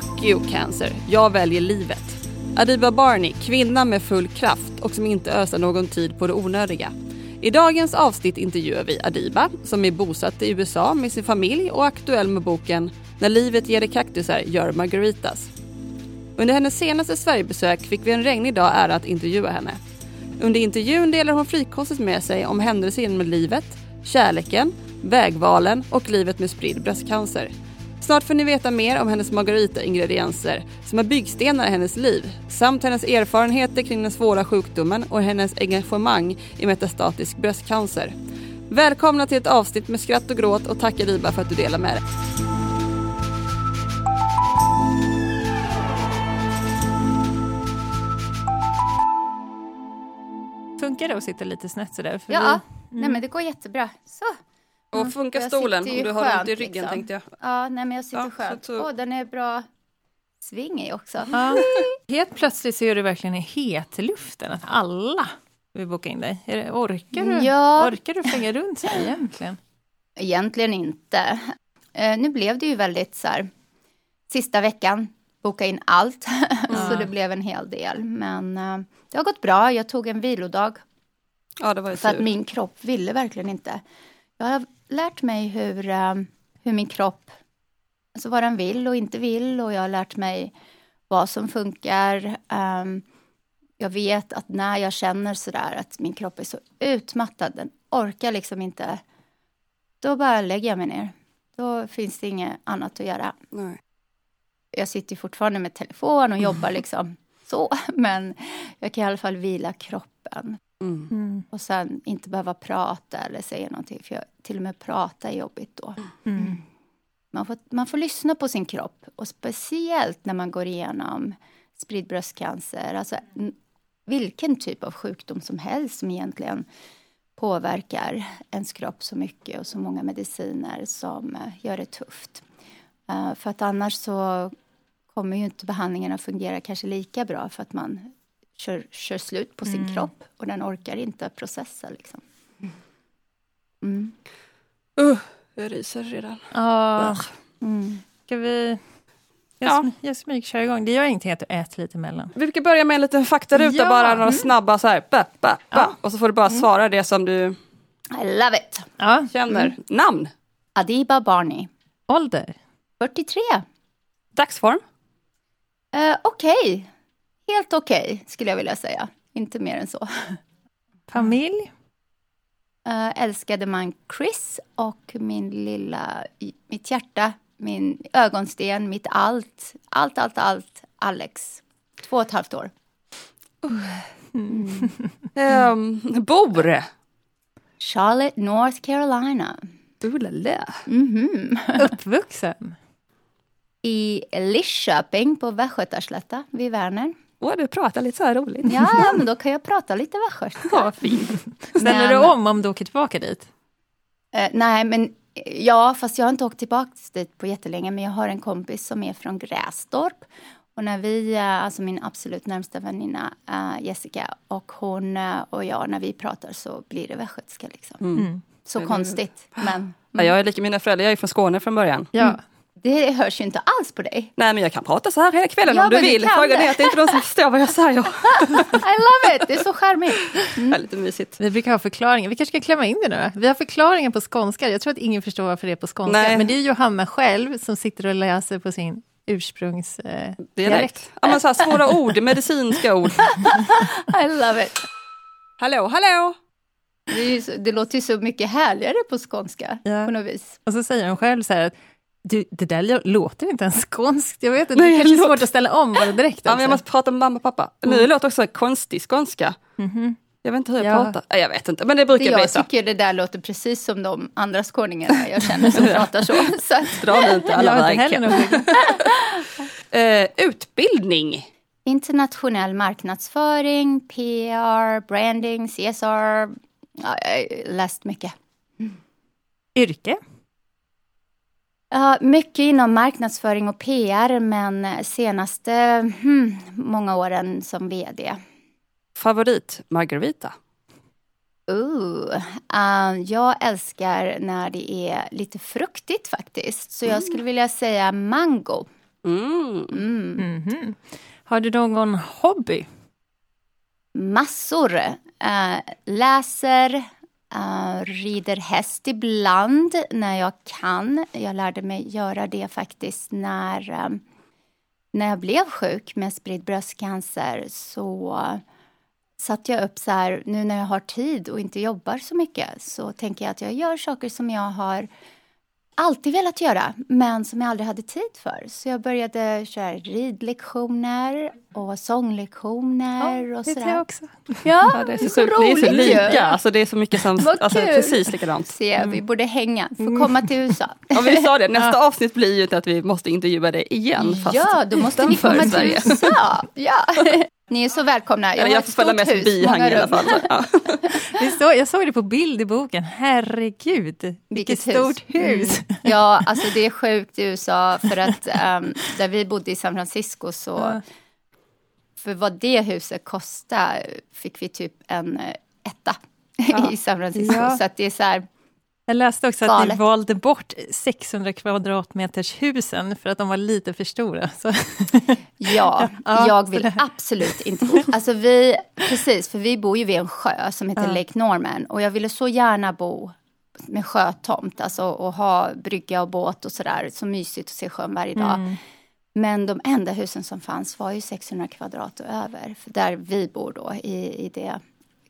Fuck you cancer, jag väljer livet. Adiba Barney, kvinna med full kraft och som inte ösar någon tid på det onödiga. I dagens avsnitt intervjuar vi Adiba som är bosatt i USA med sin familj och aktuell med boken När livet ger dig kaktusar gör margaritas. Under hennes senaste Sverigebesök fick vi en regnig dag ära att intervjua henne. Under intervjun delar hon frikostigt med sig om händelser genom livet, kärleken, vägvalen och livet med spridd bröstcancer. Snart får ni veta mer om hennes margarita-ingredienser som är byggstenar i hennes liv samt hennes erfarenheter kring den svåra sjukdomen och hennes engagemang i metastatisk bröstcancer. Välkomna till ett avsnitt med skratt och gråt och tack Riba för att du delar med dig. Funkar det att sitta lite snett sådär? För Ja, vi, nej men det går jättebra. Så. Och funkar Jag stolen om du har ont i ryggen liksom. tänkte jag. Ja, nej men jag sitter Ja, skönt. så- Åh, den är bra sving i också. ja. Helt plötsligt så är du verkligen i hetluften, att alla vill boka in dig. Det, orkar, du, Ja. orkar du flänga runt så här egentligen? Egentligen inte. Eh, nu blev det ju väldigt så här, sista veckan, boka in allt. så det blev en hel del. Men eh, det har gått bra. Jag tog en vilodag Ja, det var ju för att tur. min kropp ville verkligen inte. Jag har lärt mig hur, eh, hur min kropp, alltså vad den vill och inte vill och jag har lärt mig vad som funkar. Ehm, jag vet att när jag känner sådär att min kropp är så utmattad, den orkar liksom inte, då bara lägger jag mig ner. Då finns det inget annat att göra. Nej. Jag sitter fortfarande med telefon och jobbar liksom så, men jag kan i alla fall vila kroppen. Mm. Mm. Och sen inte behöva prata eller säga någonting, för jag, till och med prata är jobbigt då. Mm. Man får, man får lyssna på sin kropp, och speciellt när man går igenom spridd bröstcancer. Alltså, vilken typ av sjukdom som helst som egentligen påverkar ens kropp så mycket och så många mediciner som eh, gör det tufft. Eh, för att annars så kommer ju inte behandlingarna fungera kanske lika bra för att man kör, kör slut på sin kropp och den orkar inte processa. Liksom. Mm. Uh, jag ryser redan. Ja, Mm. ska vi... Jag, Ja. sm- jag smygkör igång. Det gör ingenting att du äter lite emellan. Vi brukar börja med en liten faktaruta, Ja. bara några snabba så här, ba, ba, ba. Ja. och så får du bara svara det som du I love it! Ja, känner. Namn, Adiba Barney, ålder? 43. dagsform, Eh, okej. Helt okej, skulle jag vilja säga. Inte mer än så. Familj? Uh, älskade man Chris och min lilla, mitt hjärta, min ögonsten, mitt allt, allt, allt, allt, Alex. Två och ett halvt år. Ehm, bor, Charlotte, North Carolina. Ulala. Mhm. Uppvuxen? I Lidköping på Västgötaslätta vid Värner. Åh, du pratar lite så här roligt. Ja, men då kan jag prata lite västgötska. Vad fint. Ställer Men- du om om du åker tillbaka dit? Eh, nej, men ja, fast jag har inte åkt tillbaka dit på jättelänge. Men jag har en kompis som är från Grästorp. Och när vi, eh, alltså min absolut närmsta väninna eh, Jessica och hon eh, och jag, när vi pratar så blir det västgötska liksom. Mm. Så Eller- konstigt. Men Ja, jag är lika mina föräldrar, jag är från Skåne från början. Ja. Det hörs ju inte alls på dig. Nej, men jag kan prata så här hela kvällen Ja, om du vill. Frågan det. är att det är inte någon som förstår vad jag säger. I love it! Det är så charmigt. Det är lite mysigt. Vi brukar ha förklaringar. Vi kanske ska klämma in det nu? Vi har förklaringar på skånska. Jag tror att ingen förstår varför det är på skånska. Nej. Men det är Johanna själv som sitter och läser på sin ursprungs... Eh. Ja, men så här, svåra ord, medicinska ord. I love it. Hallå, hallå! Det, är ju så, det låter ju så mycket härligare på skånska Ja. på något vis. och så säger hon själv så här att du, det där lå- låter inte ens skånskt. Jag vet inte, Nej, det kanske är svårt att ställa om bara direkt. Ja, men jag måste prata med mamma och pappa. Nu låter också konstig skånska. Mhm. Jag vet inte hur jag Ja. pratar. Nej, Jag vet inte, men det brukar bli jag så. tycker det där låter precis som de andra skåningarna jag känner som pratar så. så Dra nu inte alla Jag någon Eh, utbildning. internationell marknadsföring, PR, branding, CSR. Ja, jag har läst mycket. yrke. Ja, mycket inom marknadsföring och PR, men senaste hmm, många åren som VD. Favorit Margarita. Ooh, uh, jag älskar när det är lite fruktigt faktiskt. Så jag skulle vilja säga mango. Mm. Mm. Mhm. Har du någon hobby? Massor. Eh, läser, Eh, rider häst ibland när jag kan. Jag lärde mig göra det faktiskt när, eh, när jag blev sjuk med spridd bröstcancer. Så satte jag upp så här, nu när jag har tid och inte jobbar så mycket så tänker jag att jag gör saker som jag har alltid velat göra, men som jag aldrig hade tid för. Så jag började köra ridlektioner och sånglektioner och det sådär. jag också. Ja, Ja, det är så, så sjukt. Det är så roligt ju. lika. Alltså, det är så mycket som... Alltså, kul. precis likadant. Se, vi borde hänga, få komma till USA. Ja, vi sa det. Nästa avsnitt blir ju att vi måste intervjua dig igen. Fast ja, då måste ni komma till. USA. Ja. Ni är så välkomna. Jag har jag får följa med som hus, bihang i alla fall. Ja. Så, jag såg det på bild i boken. Herregud, vilket, Vilket stort hus. Mm. Ja, alltså det är sjukt i USA för att ehm, där vi bodde i San Francisco så Ja. för vad det huset kostade fick vi typ en eh, etta Ja. i San Francisco. Ja. Så att det är så här, Jag läste också att ni valde bort 600 kvadratmeters husen för att de var lite för stora. Så. ja, Ja, jag vill absolut inte bo. Alltså vi, precis, för vi bor ju vid en sjö som heter Ja. Lake Norman och jag ville så gärna bo med sjötomt, alltså och ha brygga och båt och sådär. Så mysigt att se sjön varje dag. Mm. Men de enda husen som fanns var ju 600 kvadrat och över. Där vi bor då, i, i det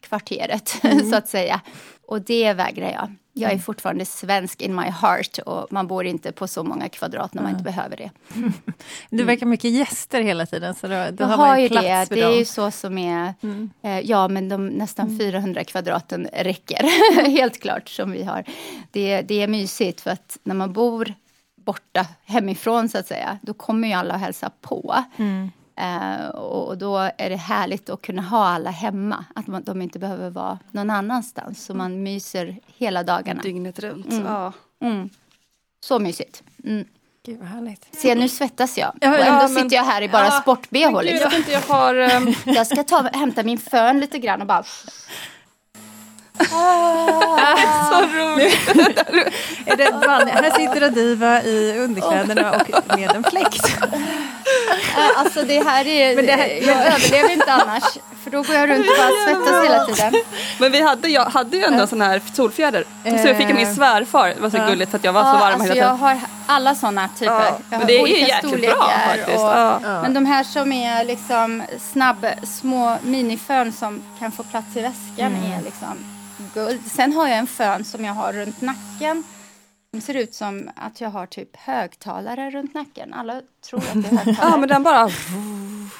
kvarteret, Mm. så att säga. Och det vägrar jag. Jag är fortfarande svensk in my heart och man bor inte på så många kvadrat när man inte behöver det. Du verkar mycket gäster hela tiden, så då, då Mm. Har man ju plats det. för Det är dem. ju så som är... Mm. Eh, ja, men de nästan 400 kvadraten räcker. Helt klart, som vi har. Det, det är mysigt, för att när man bor borta hemifrån, så att säga, då kommer ju alla och hälsa på. Mm. Eh, och då är det härligt att kunna ha alla hemma. Att man, de inte behöver vara någon annanstans. Så man myser hela dagarna. Dygnet runt. Mm. Ja. Mm. Så mysigt. Mm. Gud vad härligt. Se, nu svettas jag. Ja, och ja, ändå men- sitter jag här i bara Ja, sport-bh. Liksom. jag jag har... ehm, Jag ska ta, hämta min fön lite grann och bara... så roligt. Är det här sitter Adiva i underkläderna och med en fläkt. Alltså det här är... Men det här- jag överlever inte annars. För då går jag runt och bara svettas hela tiden. Men vi hade, jag hade ju ändå en sån här solfjäder. Så jag fick av min svärfar. Det var så gulligt för att jag var så varm alltså hela jag tiden. Alla såna typer. Ja, Jag men har det är ju olika jäkligt bra faktiskt. och- Ja. Men de här som är liksom snabb, små minifön som kan få plats i väskan Mm. är liksom guld. Sen har jag en fön som jag har runt nacken. Det ser ut som att jag har typ högtalare runt nacken. Alla tror att det är högtalare. Ja men den bara...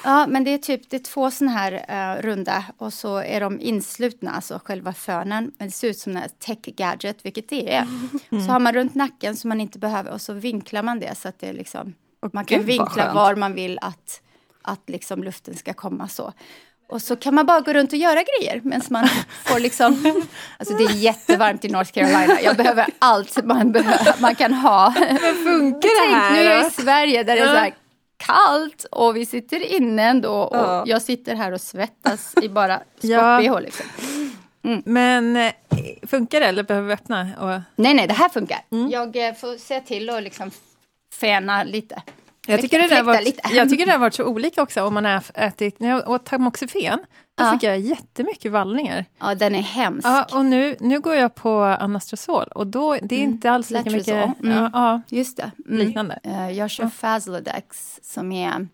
Ja, men det är typ det är två såna här eh, runda och så är de inslutna, alltså själva fönen. Men det ser ut som en tech gadget, vilket det är. Så har man runt nacken så man inte behöver och så vinklar man det så att det är liksom man kan vinkla var man vill att, att liksom luften ska komma så. Och så kan man bara gå runt och göra grejer medan man får liksom... Alltså det är jättevarmt i North Carolina. Jag behöver allt man, behöver, man kan ha. Men funkar det Tänk, nu är jag här? i Sverige där det är så här kallt och vi sitter inne ändå och Ja. jag sitter här och svettas i bara Ja. sport-bh liksom. Men eh, funkar det eller behöver vi öppna? Och, Nej, nej, det här funkar. Mm. Jag eh, får se till och liksom fäna lite. Jag, tycker det där Fläkta var, lite. jag tycker det har varit så olika också om man har ätit, när jag åt tamoxifen, då Ja. fick jag jättemycket vallningar. Ja, den är hemsk. Ja, och nu, nu går jag på anastrozol och då, det är inte alls lika Letrozol. mycket Mm. ja, ja, Just det. Mm. liknande. Eh, Jag kör Faslodex som är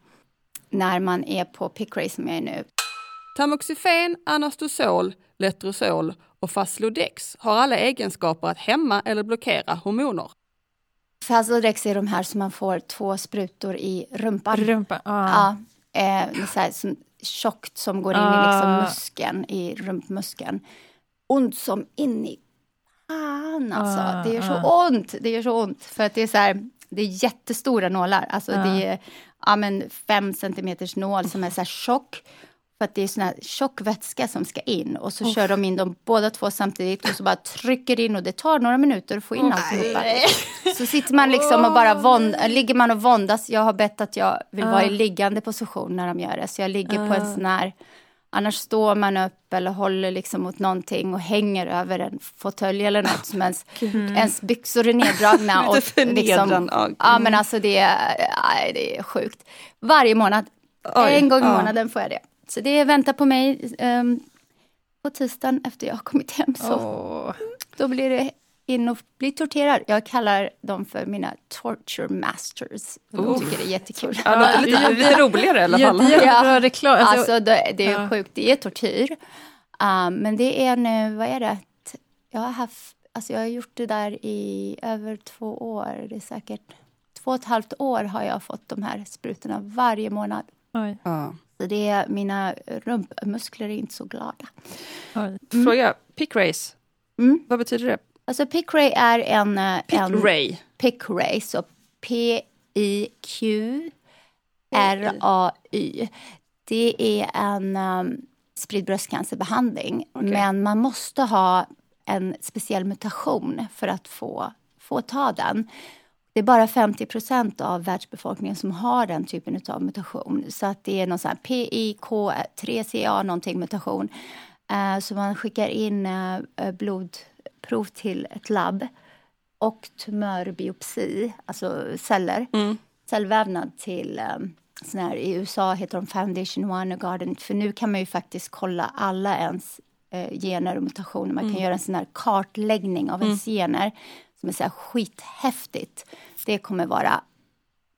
när man är på pickrace som jag är nu. Tamoxifen, anastosol, letrozol och Faslodex har alla egenskaper att hämma eller blockera hormoner. Faslodex är de här som man får två sprutor i rumpan. Rumpa, ja. Ja, eh, så här, som, tjockt som går in i liksom Ah. muskeln, i rumpmuskeln. Ont som in i fan alltså. Ah, det gör så ah. ont. Det gör så ont. För att det är så här, det är jättestora nålar. Alltså Ah. det är ja, men fem centimeters nål som är så här tjock. För att det är sån här tjock vätska som ska in och så kör de in dem båda två samtidigt och så bara trycker in och det tar några minuter att få in alltihopa. Så sitter man liksom och bara vånd, ligger man och våndas. Jag har bett att jag vill vara i liggande position när de gör det. Så jag ligger på en sån här Annars står man upp eller håller liksom mot någonting och hänger över en fåtölj eller något som ens, ens byxor är neddragna. Och. Liksom, ja men alltså det är, aj, det är sjukt. Varje månad, Oj, en gång i ja. månaden får jag det. Så det väntar på mig ehm, på tisdagen efter jag har kommit hem. Så Åh. då blir det in och bli torterad. Jag kallar dem för mina torture masters. De tycker det är jättekul. Ja, det låter lite, lite roligare i alla fall. Jätte- Jättebra reklam. Alltså, Alltså det, det är ja. sjukt, det är tortyr. Um, men det är nu, vad är det? Jag har haft, alltså jag har gjort det där i över två år. Det är säkert två och ett halvt år har jag fått de här sprutorna varje månad. oj, Ja. Det är, mina rumpmuskler är inte så glada. oj. Fråga, pick race, Mm. vad betyder det? Alltså Pickray är en... eh, Pick en ray. Pickray, så P-I-Q-R-A-Y. Det är en um, spridd bröstcancerbehandling. Okej. Men man måste ha en speciell mutation för att få, få ta den. Det är bara 50 procent av världsbefolkningen som har den typen av mutation. Så att det är någon sån här PIK3CA någonting mutation. Eh, så man skickar in eh, eh, blodprov till ett labb och tumörbiopsi, alltså celler, Mm. cellvävnad till sån här, i USA heter de Foundation One och Garden, för nu kan man ju faktiskt kolla alla ens eh, gener och mutationer. Man kan göra en sån här kartläggning av ens gener som är så här skithäftigt. Det kommer vara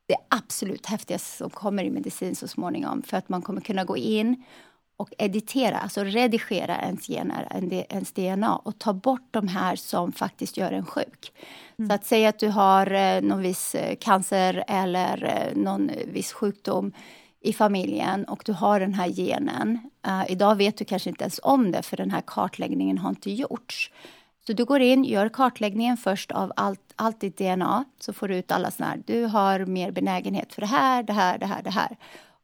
det absolut häftigaste som kommer i medicin så småningom. För att man kommer kunna gå in och editera, alltså redigera ens gener, en- ens DNA och ta bort de här som faktiskt gör en sjuk. Så att säga att du har eh, någon viss eh, cancer eller eh, någon viss sjukdom i familjen och du har den här genen. Eh, idag vet du kanske inte ens om det för den här kartläggningen har inte gjorts. Så du går in, gör kartläggningen först av allt, allt ditt DNA, så får du ut alla såna här, du har mer benägenhet för det här, det här, det här, det här.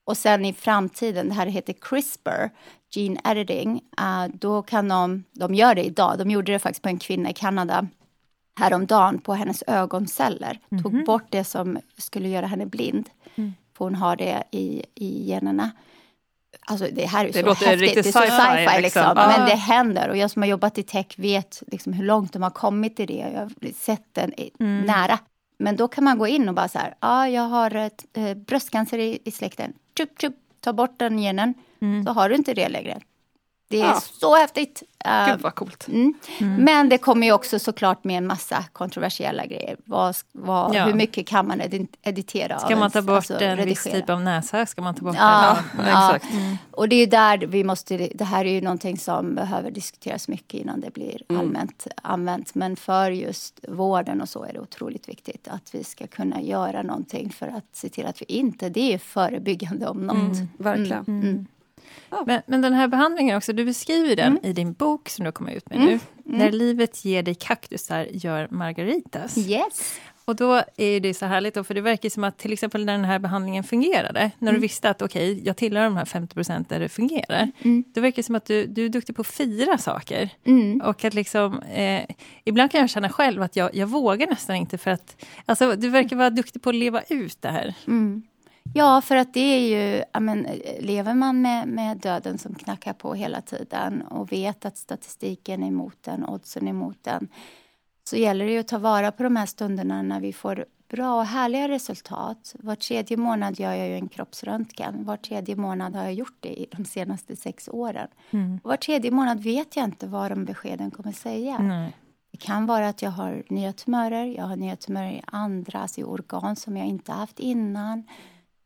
Och sen i framtiden, det här heter CRISPR, gene editing, eh, då kan de, de gör det idag, de gjorde det faktiskt på en kvinna i Kanada häromdagen på hennes ögonceller, tog bort det som skulle göra henne blind. För hon har det i, i generna. Alltså det här är Det så låter häftigt, riktigt det är så sci-fi, sci-fi liksom. liksom. Men det händer och jag som har jobbat i tech vet liksom hur långt de har kommit i det. Jag har sett den i, nära. Men då kan man gå in och bara så här, ja jag har ett, eh, bröstcancer i, i släkten. Tjup, tjup, ta bort den genen, så har du inte det längre. Det är Ja. så häftigt. Eh, Gud vad coolt. Mm. Men det kommer ju också såklart med en massa kontroversiella grejer. Vad, vad, Ja. Hur mycket kan man edi- editera? Ska man ta bort alltså, en viss redigera? typ av näsa? Ska man ta bort Ja, ja. exakt. Och det är ju där vi måste, det här är ju någonting som behöver diskuteras mycket innan det blir allmänt använt. Men för just vården och så är det otroligt viktigt att vi ska kunna göra någonting för att se till att vi inte, det är förebyggande om något. Verkligen. Mm. Men, men den här behandlingen också, du beskriver den i din bok som du kommer ut med nu. När livet ger dig kaktusar gör margaritas. Yes. Och då är det så härligt, då, för det verkar som att till exempel när den här behandlingen fungerade, när du visste att okej, jag tillhör de här 50 procent där det fungerar. Det verkar som att du, du är duktig på fyra saker. Mm. Och att liksom, eh, ibland kan jag känna själv att jag, jag vågar nästan inte för att, alltså du verkar vara duktig på att leva ut det här. Mm. Ja, för att det är ju, ja, men, lever man med, med döden som knackar på hela tiden och vet att statistiken är emot en, oddsen är emot en, så gäller det ju att ta vara på de här stunderna när vi får bra och härliga resultat. Var tredje månad gör jag ju en kroppsröntgen. Var tredje månad har jag gjort det i de senaste sex åren. Och var tredje månad vet jag inte vad de beskeden kommer säga. Nej. Det kan vara att jag har nya tumörer. Jag har nya tumörer i andra, alltså i organ som jag inte haft innan.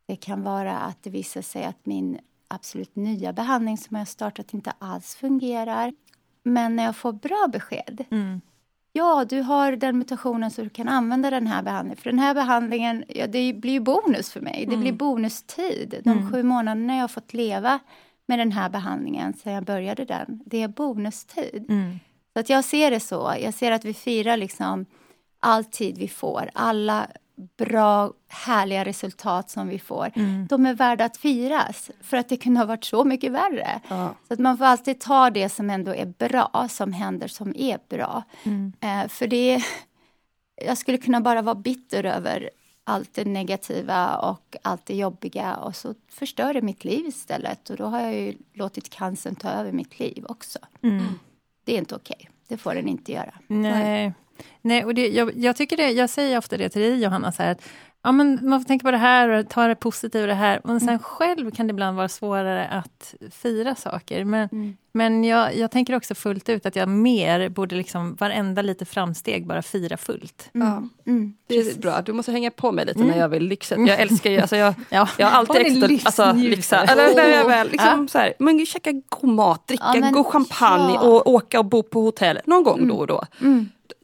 Det kan vara att det visar sig att min absolut nya behandling som jag startat inte alls fungerar. Men när jag får bra besked. Mm. Ja, du har den mutationen så du kan använda den här behandlingen. För den här behandlingen, ja, det blir ju bonus för mig. Det blir bonustid. De sju månaderna jag har fått leva med den här behandlingen sedan jag började den, det är bonustid. Mm. Så att jag ser det så. Jag ser att vi firar liksom all tid vi får. Alla bra, härliga resultat som vi får. De är värda att firas. För att det kunde ha varit så mycket värre. Ja. Så att man får alltid ta det som ändå är bra, som händer som är bra. Eh, för det Jag skulle kunna bara vara bitter över allt det negativa och allt det jobbiga och så förstör det mitt liv istället. Och då har jag ju låtit cancern ta över mitt liv också. Mm. Det är inte okej. Okay. Det får den inte göra. Nej, Nej och det, jag, jag, tycker det, jag säger ofta det till dig Johanna, så här, att ja, men man får tänka på det här och ta det positiva det här. Men sen mm. själv kan det ibland vara svårare att fira saker. Men, mm. men jag, jag tänker också fullt ut att jag mer borde liksom varenda lite framsteg bara fira fullt. Mm. Mm. Det är bra, du måste hänga på mig lite när mm. jag vill lyxa. Jag älskar ju, alltså jag, ja. jag har alltid älskat alltså, lyxa. Eller jag väl liksom, ja. så här, men käka god mat, dricka ja, god champagne ja. och åka och bo på hotell någon gång då och då.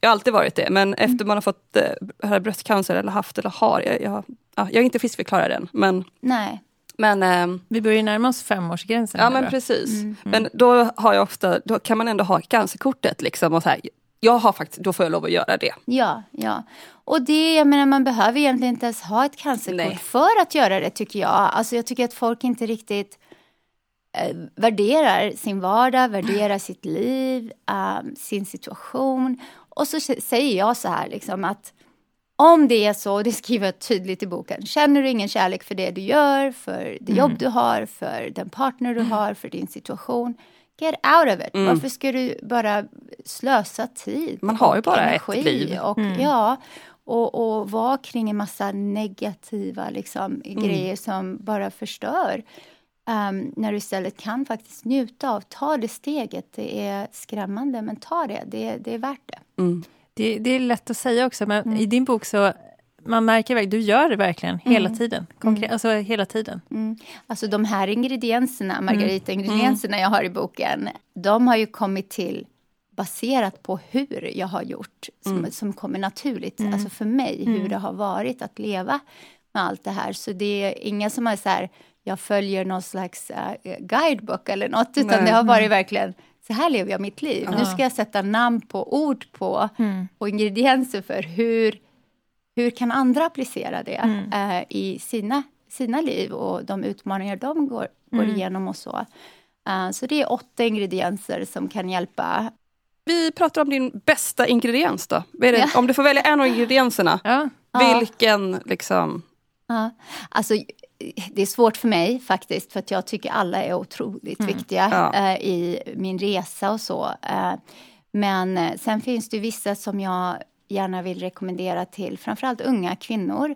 Jag har alltid varit det, men efter mm. man har fått äh, bröstcancer eller haft eller har, jag, jag, ja, jag är inte friskförklarad än. Men, Nej. Men, äh, Vi börjar närma oss femårsgränsen. Ja men då. precis. Mm. Men då har jag ofta, då kan man ändå ha cancerkortet liksom och så här, jag har faktiskt, då får jag lov att göra det. Ja, ja. Och det, jag menar man behöver egentligen inte ens ha ett cancerkort Nej. för att göra det tycker jag. Alltså jag tycker att folk inte riktigt eh, värderar sin vardag, värderar sitt liv, eh, sin situation. Och så säger jag så här liksom att om det är så, och det skriver jag tydligt i boken, känner du ingen kärlek för det du gör, för det jobb mm. du har, för den partner du mm. har, för din situation, get out of it. Mm. Varför ska du bara slösa tid? Man har ju bara ett liv. Och, mm. Ja, och, och vara kring en massa negativa liksom, mm. grejer som bara förstör. Um, när du istället kan faktiskt njuta av, ta det steget. Det är skrämmande, men ta det. Det, det är värt det. Mm. det. Det är lätt att säga också, men mm. i din bok så man märker att du gör det verkligen hela mm. tiden. Konkret, mm. Alltså hela tiden. Mm. Alltså de här ingredienserna, mm. Margarita-ingredienserna jag har i boken, de har ju kommit till baserat på hur jag har gjort, som, som kommer naturligt, alltså för mig, hur det har varit att leva med allt det här. Så det är inga som har så här, jag följer någon slags uh, guidebook eller något, utan Nej. det har varit verkligen så här lever jag mitt liv. Ja. Nu ska jag sätta namn på, ord på mm. och ingredienser för hur, hur kan andra applicera det mm. uh, i sina, sina liv och de utmaningar de går, går mm. igenom och så. Uh, så det är åtta ingredienser som kan hjälpa. Vi pratar om din bästa ingrediens då. Ja. Om du får välja en av ingredienserna, ja. vilken liksom? Ja. Alltså, det är svårt för mig faktiskt för att jag tycker alla är otroligt mm. viktiga ja. eh, i min resa och så. Eh, men eh, sen finns det vissa som jag gärna vill rekommendera till framförallt unga kvinnor.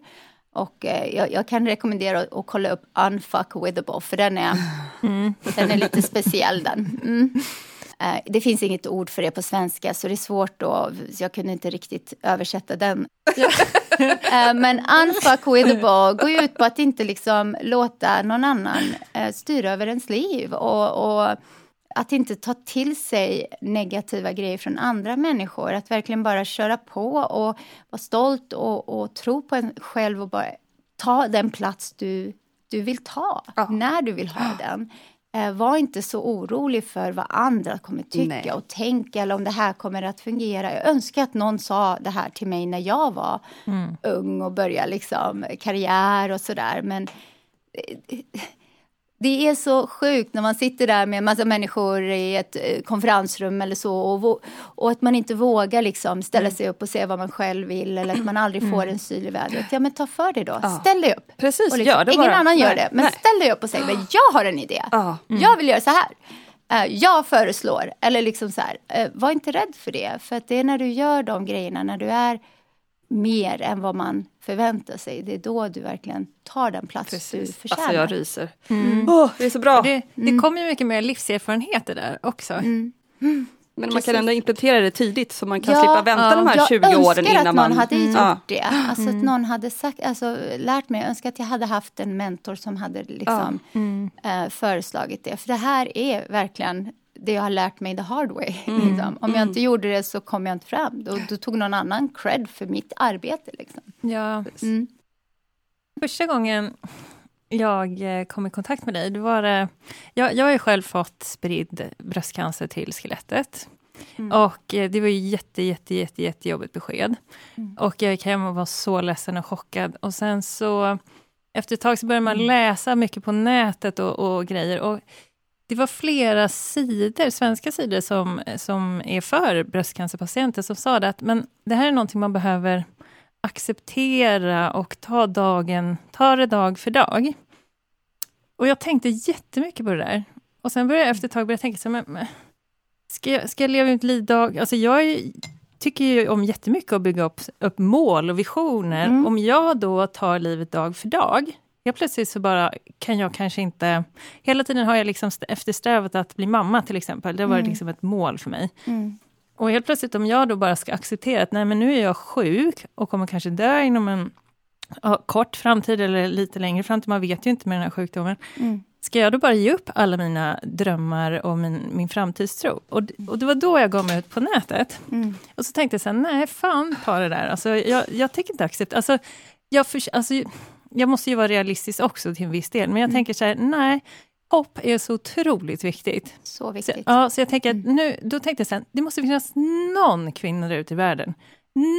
Och eh, jag, jag, kan rekommendera att, att kolla upp Unfuckwithable för den är, mm. den är lite speciell den. Mm. Eh, det finns inget ord för det på svenska så det är svårt då, jag kunde inte riktigt översätta den. Eh, men unfuckwithable går ju ut på att inte liksom låta någon annan eh, styra över ens liv och, och att inte ta till sig negativa grejer från andra människor. Att verkligen bara köra på och vara stolt och, och tro på en själv och bara ta den plats du, du vill ta, ja. när du vill ha den. Eh, var inte så orolig för vad andra kommer tycka Nej. och tänka eller om det här kommer att fungera. Jag önskar att någon sa det här till mig när jag var mm. ung och började liksom karriär och sådär. Men eh, det är så sjukt när man sitter där med en massa människor i ett eh, konferensrum eller så och, och att man inte vågar liksom ställa mm. sig upp och säga vad man själv vill eller att man aldrig får mm. en syl i vädret. Ja men ta för dig då, ja. ställ dig upp. Precis, liksom, gör det Ingen bara. annan gör det, men Nej. ställ dig upp och säg men jag har en idé. Mm. Jag vill göra så här. Uh, jag föreslår, eller liksom så här, uh, var inte rädd för det. För att det är när du gör de grejerna, när du är mer än vad man förväntar sig. Det är då du verkligen tar den plats Precis. du förtjänar. Alltså jag ryser. Mm. Oh, det är så bra. Det, det mm. kommer ju mycket mer livserfarenheter där också. Mm. Men Precis. man kan ändå implementera det tidigt så man kan ja, slippa vänta ja, de här 20 åren innan man... Jag önskar att någon hade gjort ja. det. Alltså att någon hade sagt, alltså, lärt mig. Jag önskar att jag hade haft en mentor som hade liksom, mm. äh, föreslagit det. För det här är verkligen det jag har lärt mig the hard way. Mm. Liksom. Om jag inte mm. gjorde det så kom jag inte fram. Då, då tog någon annan cred för mitt arbete. Liksom. Ja. Mm. Första gången jag eh, kom i kontakt med dig, det var det... Jag, jag har ju själv fått spridd bröstcancer till skelettet. Mm. Och eh, det var ju jätte, jätte, jätte, jättejobbigt besked. Mm. Och jag gick hem och var så ledsen och chockad. Och sen så efter ett tag så började man mm. läsa mycket på nätet och, och grejer. Och det var flera sidor, svenska sidor som, som är för bröstcancerpatienter som sa det att men det här är någonting man behöver acceptera och ta dagen, ta det dag för dag. Och jag tänkte jättemycket på det där. Och sen började jag efter ett tag börja tänka så men, men, ska, jag, ska jag leva mitt liv dag... Alltså jag är, tycker ju om jättemycket att bygga upp, upp mål och visioner. Mm. Om jag då tar livet dag för dag, helt plötsligt så bara kan jag kanske inte... Hela tiden har jag liksom eftersträvat att bli mamma till exempel. Det har varit mm. liksom ett mål för mig. Mm. Och helt plötsligt om jag då bara ska acceptera att nej men nu är jag sjuk och kommer kanske dö inom en ja, kort framtid eller lite längre framtid, man vet ju inte med den här sjukdomen. Mm. Ska jag då bara ge upp alla mina drömmar och min, min framtidstro? Och, och det var då jag gav mig ut på nätet. Mm. Och så tänkte jag så här, nej fan ta det där. Alltså, jag, jag tänker inte acceptera, alltså, jag, för, alltså, jag måste ju vara realistisk också till en viss del, men jag mm. tänker så här, nej, hopp är så otroligt viktigt. Så viktigt. Så, ja, så jag tänker att mm. nu, då tänkte jag så här, det måste finnas någon kvinna där ute i världen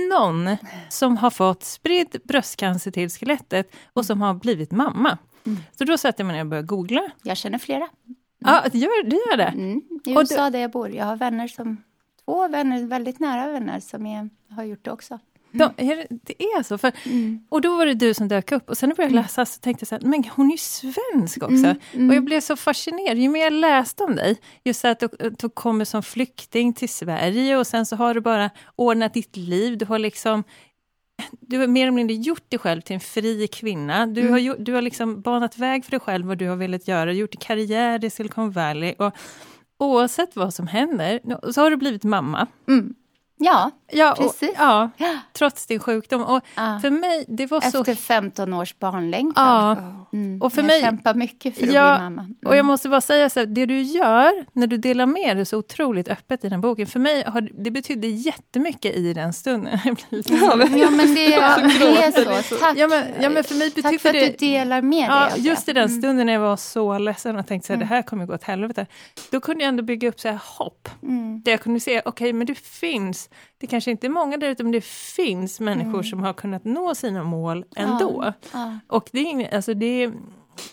någon som har fått spridd bröstcancer till skelettet och som har blivit mamma. Mm. Så då sätter jag mig ner och börjar googla. Jag känner flera. Mm. Ja, du gör, du gör det? Mm. I USA där jag bor. Jag har vänner som, två vänner, väldigt nära vänner som är, har gjort det också. De, det är så. För, mm. Och då var det du som dök upp och sen när jag började mm. läsa så tänkte jag så här, men hon är ju svensk också. Mm. Mm. Och jag blev så fascinerad, ju mer jag läste om dig, just att du, du kommer som flykting till Sverige och sen så har du bara ordnat ditt liv, du har liksom du har mer eller mindre gjort dig själv till en fri kvinna. Du, mm. har, du har liksom banat väg för dig själv vad du har velat göra, gjort karriär i Silicon Valley. Och oavsett vad som händer, så har du blivit mamma. Mm. Ja, ja precis. Och, ja, trots din sjukdom. Och ja. för mig, det var Efter så... 15 års barnlängtan. Ja. Mm. Och för jag mig, kämpar mycket för att ja, bli mamma. Mm. Och jag måste bara säga så här, det du gör när du delar med dig så otroligt öppet i den boken, för mig har det betydde jättemycket i den stunden. ja, men, ja, men det, det är så. Tack. Ja, men, ja, men för mig Tack för att det, du delar med dig ja, Just i den mm. stunden när jag var så ledsen och tänkte att mm. det här kommer gå åt helvete. Då kunde jag ändå bygga upp så här hopp. Mm. Där jag kunde se, okej, okay, men det finns det kanske inte är många där ute, men det finns människor mm. som har kunnat nå sina mål ändå. Ja, ja. Och det, alltså det,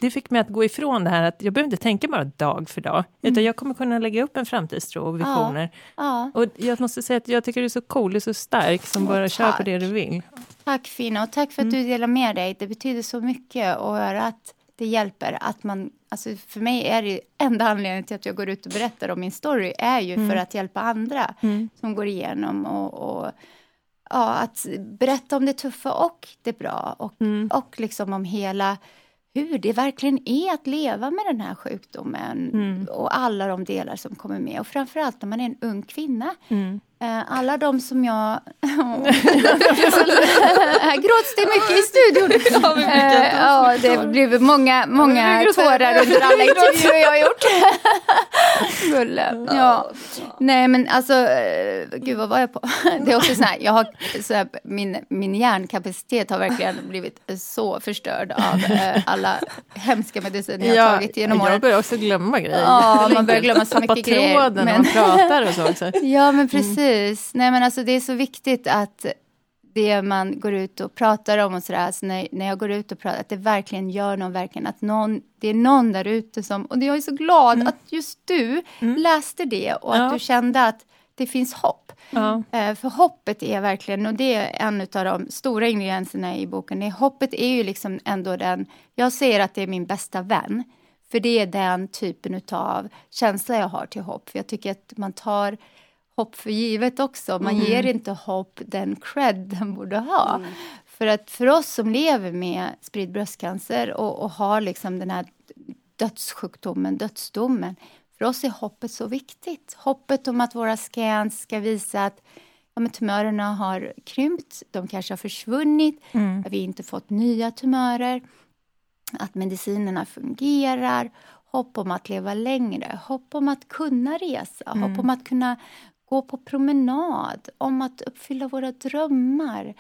det fick mig att gå ifrån det här att jag behöver inte tänka bara dag för dag, mm. utan jag kommer kunna lägga upp en framtidstro och visioner. Ja, och jag måste säga att jag tycker du är så cool, och så stark som bara kör på det du vill. Tack Fina, och tack för att mm. du delar med dig. Det betyder så mycket att höra att det hjälper att man Alltså för mig är det enda anledningen till att jag går ut och berättar om min story är ju mm. för att hjälpa andra mm. som går igenom och, och, ja, att berätta om det tuffa och det bra och, mm. och liksom om hela hur det verkligen är att leva med den här sjukdomen mm. och alla de delar som kommer med. Och framförallt när man är en ung kvinna. Mm. Eh, alla de som jag... Här gråts det mycket i studion. Ja, eh, det blev många, många tårar under alla intervjuer jag har gjort. Gulle. Ja. Nej men alltså, eh, gud vad var jag på? Det är också så här, jag har, så här, min, min hjärnkapacitet har verkligen blivit så förstörd av alla hemska mediciner jag har tagit genom åren. Jag börjar också glömma grejer. Ja, man börjar glömma så mycket grejer. tråden men... när man pratar och så också. Ja men precis. Precis. Nej, men alltså, det är så viktigt att det man går ut och pratar om och sådär, alltså när, när jag går ut och pratar, att det verkligen gör någon, verkligen att någon, det är någon där ute som, och jag är så glad mm. att just du mm. läste det och ja. att du kände att det finns hopp. Ja. Eh, för hoppet är verkligen, och det är en av de stora ingredienserna i boken, det, hoppet är ju liksom ändå den, jag säger att det är min bästa vän. För det är den typen av känsla jag har till hopp. För jag tycker att man tar hopp för givet också. Man mm. ger inte hopp den cred den borde ha. Mm. För att för oss som lever med spridd bröstcancer och, och har liksom den här dödssjukdomen, dödsdomen. För oss är hoppet så viktigt. Hoppet om att våra scans ska visa att ja, men tumörerna har krympt, de kanske har försvunnit, mm. att vi inte fått nya tumörer, att medicinerna fungerar, hopp om att leva längre, hopp om att kunna resa, mm. hopp om att kunna gå på promenad, om att uppfylla våra drömmar.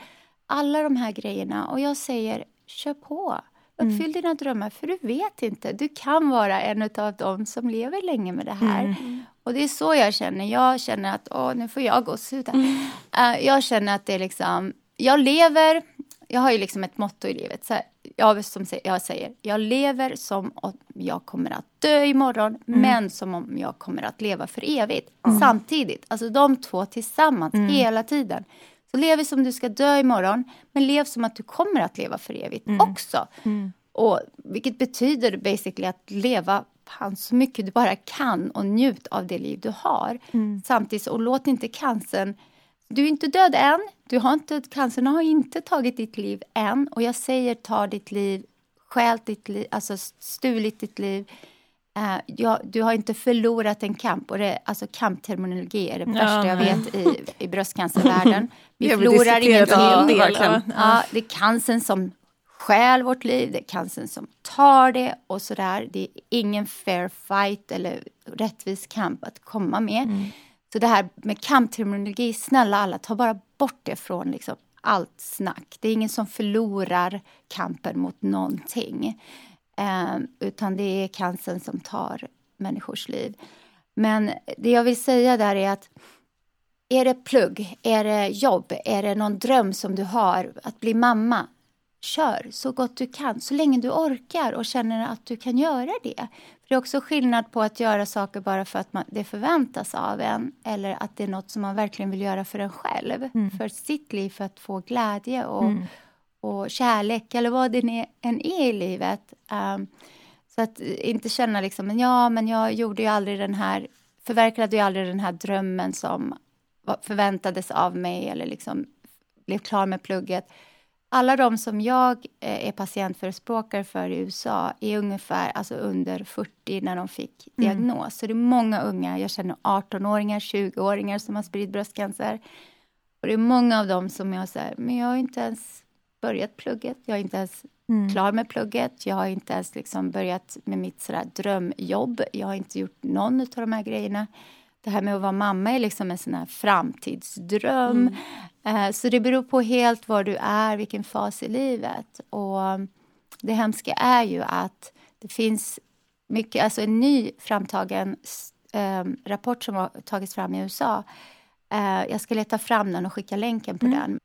Alla de här grejerna. Och jag säger, kör på. Uppfyll mm. dina drömmar, för du vet inte. Du kan vara en av dem som lever länge med det här. Mm. Och det är så jag känner. Jag känner att, åh, nu får jag gå och sluta. Mm. Uh, jag känner att det är liksom, jag lever, jag har ju liksom ett motto i livet. Så här, jag, som jag säger, jag lever som om jag kommer att dö imorgon, mm. men som om jag kommer att leva för evigt. Mm. Samtidigt, alltså de två tillsammans, mm. hela tiden. Så lev som du ska dö imorgon, men lev som att du kommer att leva för evigt Mm. också. Och, vilket betyder basically att leva fan, så mycket du bara kan och njut av det liv du har. Mm. Samtidigt, och låt inte cancern... Du är inte död än. Du har inte, cancern har inte tagit ditt liv än. Och jag säger ta ditt liv, stjält ditt liv, alltså stulit ditt liv. Eh, ja, du har inte förlorat en kamp. Och det, alltså kampterminologi är det värsta jag vet i, i bröstcancervärlden. Vi förlorar ingenting. del. verkligen. Ja, det är cancern som stjäl vårt liv, det är cancern som tar det och sådär. Det är ingen fair fight eller rättvis kamp att komma med. Så det här med kampterminologi, snälla alla, ta bara bort det från liksom allt snack. Det är ingen som förlorar kampen mot någonting. Eh, utan det är cancern som tar människors liv. Men det jag vill säga där är att är det plugg, är det jobb, är det någon dröm som du har att bli mamma? Kör så gott du kan, så länge du orkar och känner att du kan göra det. För Det är också skillnad på att göra saker bara för att man, det förväntas av en eller att det är något som man verkligen vill göra för en själv, för sitt liv, för att få glädje och, och kärlek eller vad det är- än är i livet. Um, så att inte känna liksom, men ja, men jag gjorde ju aldrig den här, förverkligade ju aldrig den här drömmen som förväntades av mig eller liksom blev klar med plugget. Alla de som jag eh, är patientförespråkare för i USA är ungefär alltså under 40 när de fick diagnos. Så det är många unga, jag känner 18-åringar, 20-åringar som har spridd bröstcancer. Och det är många av dem som jag säger, men jag har inte ens börjat plugget, jag är inte ens klar med plugget, jag har inte ens liksom börjat med mitt sådär drömjobb, jag har inte gjort någon av de här grejerna. Det här med att vara mamma är liksom en sån här framtidsdröm. Eh, Så det beror på helt var du är, vilken fas i livet. Och det hemska är ju att det finns mycket, alltså en ny framtagen eh, rapport som har tagits fram i USA. Eh, jag ska leta fram den och skicka länken på den.